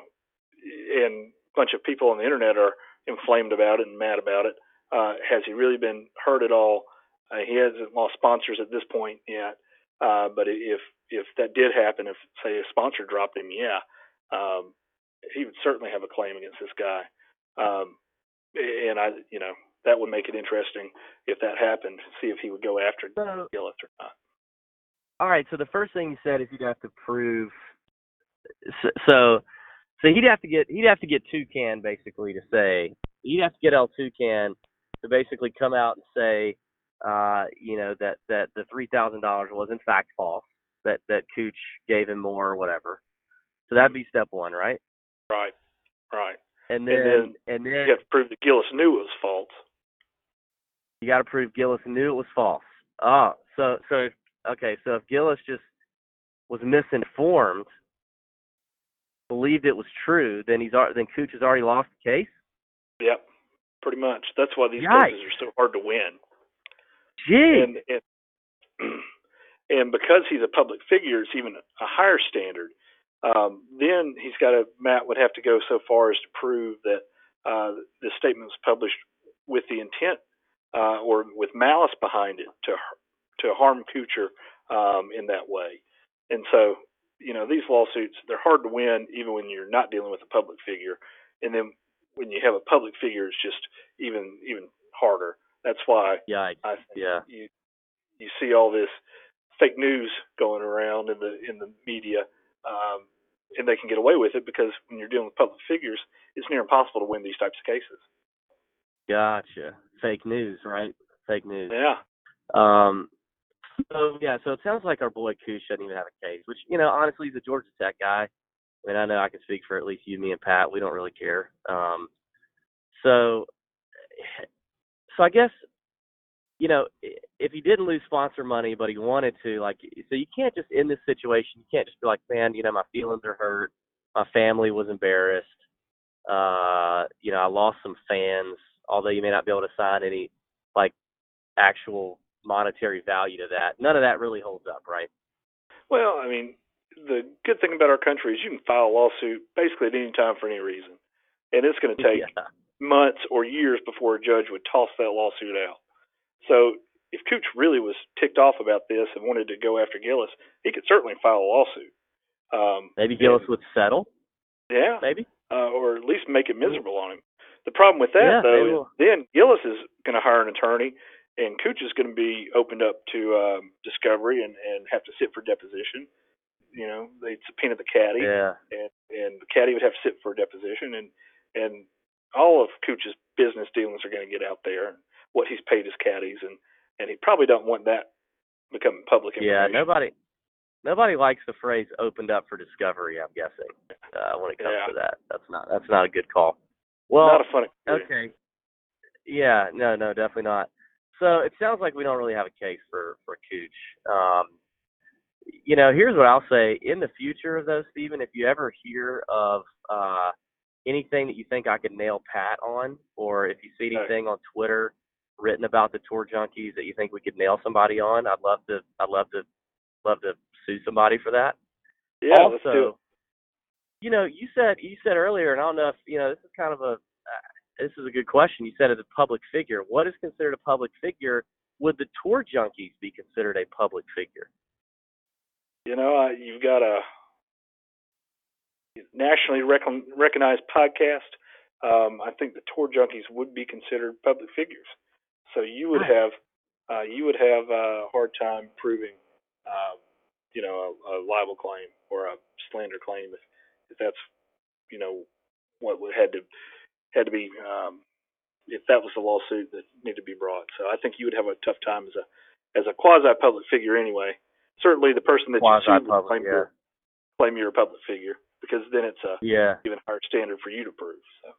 and a bunch of people on the internet are inflamed about it and mad about it. Uh, has he really been hurt at all? Uh, he hasn't lost sponsors at this point yet. Uh, but if if that did happen, if say a sponsor dropped him, yeah, um, he would certainly have a claim against this guy. Um, and I, you know, that would make it interesting if that happened. See if he would go after So, Gillis or not. all right. So the first thing you said is you'd have to prove. So, so, so he'd have to get he'd have to get Toucan basically to say he'd have to get El Toucan to basically come out and say, uh, you know, that that the three thousand dollars was in fact false. That that Cooch gave him more or whatever. So that'd be step one, right? Right, right. And And then and then, You have to prove that Gillis knew it was false. you got to prove Gillis knew it was false. Oh, so so okay, so if Gillis just was misinformed, believed it was true, then he's then Cooch has already lost the case. Yep, pretty much. That's why these Yikes. cases are so hard to win. Gee, and and and because he's a public figure, it's even a higher standard. Um, then he's got to Matt would have to go so far as to prove that uh, the statement was published with the intent uh, or with malice behind it to to harm Kuchar um, in that way. And so, you know, these lawsuits they're hard to win even when you're not dealing with a public figure. And then when you have a public figure, it's just even even harder. That's why yikes! I think Yeah, you you see all this fake news going around in the in the media, um, and they can get away with it because when you're dealing with public figures, it's near impossible to win these types of cases. gotcha. Fake news, right? Fake news. Yeah, Um. So yeah, so it sounds like our boy Cooch doesn't even have a case, which you know honestly he's a Georgia Tech guy. I mean I know I can speak for at least you, me, and Pat. We don't really care. Um. So, so I guess you know if he didn't lose sponsor money, but he wanted to, like, so you can't just in this situation, you can't just be like, man, you know my feelings are hurt, my family was embarrassed, uh, you know I lost some fans, although you may not be able to sign any like actual monetary value to that. None of that really holds up, right? Well, I mean, the good thing about our country is you can file a lawsuit basically at any time for any reason, and it's going to take yeah. months or years before a judge would toss that lawsuit out. So if Cooch really was ticked off about this and wanted to go after Gillis, he could certainly file a lawsuit. Um, Maybe Gillis would settle. yeah, Maybe. uh, or at least make it miserable on him. The problem with that, Yeah, though, is then Gillis is going to hire an attorney, and Cooch is going to be opened up to um, discovery and, and have to sit for deposition. You know, they'd subpoena the caddy, Yeah. and and the caddy would have to sit for a deposition, and and all of Cooch's business dealings are going to get out there, and what he's paid his caddies, and and he probably don't want that becoming public Yeah. Nobody. Nobody likes the phrase "opened up for discovery." I'm guessing uh, when it comes Yeah. to that. That's not. That's not a good call. Well, not a fun experience. okay. Yeah. No. No. Definitely not. So it sounds like we don't really have a case for for Cooch. Um, you know, here's what I'll say. In the future, though, Stephen, if you ever hear of uh, anything that you think I could nail Pat on, or if you see anything on Twitter written about the tour junkies that you think we could nail somebody on, I'd love to. I'd love to. Love to sue somebody for that. Yeah, also, let's do it. you know, you said you said earlier, and I don't know if you know this is kind of a uh, this is a good question. You said as a public figure, what is considered a public figure? Would the tour junkies be considered a public figure? You know, uh, you've got a nationally recon- recognized podcast. Um, I think the tour junkies would be considered public figures. So you would have uh, you would have a hard time proving, um, you know, a, a libel claim or a slander claim if, if that's, you know, what would had to had to be um, if that was the lawsuit that needed to be brought. So I think you would have a tough time as a as a quasi public figure anyway. Certainly, the person that you sued would claim yeah. you're claim you're a public figure because then it's a Yeah. even higher standard for you to prove. So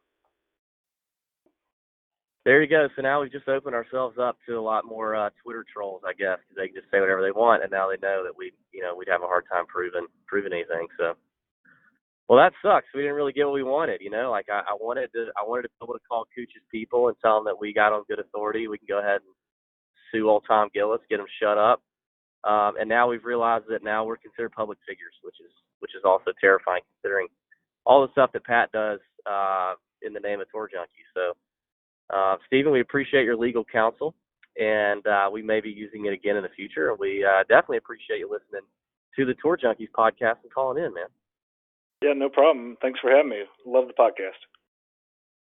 there you go. So now we've just opened ourselves up to a lot more uh, Twitter trolls, I guess, because they can just say whatever they want, and now they know that we, you know, we'd have a hard time proving proving anything. So, well, that sucks. We didn't really get what we wanted, you know. Like I, I wanted to, I wanted to be able to call Cooch's people and tell them that we got on good authority. We can go ahead and sue old Tom Gillis, get him shut up. Um, and now we've realized that now we're considered public figures, which is which is also terrifying considering all the stuff that Pat does uh, in the name of Tour Junkies. So, uh, Stephen, we appreciate your legal counsel, and uh, we may be using it again in the future. And we uh, definitely appreciate you listening to the Tour Junkies podcast and calling in, man. Yeah, no problem. Thanks for having me. Love the podcast.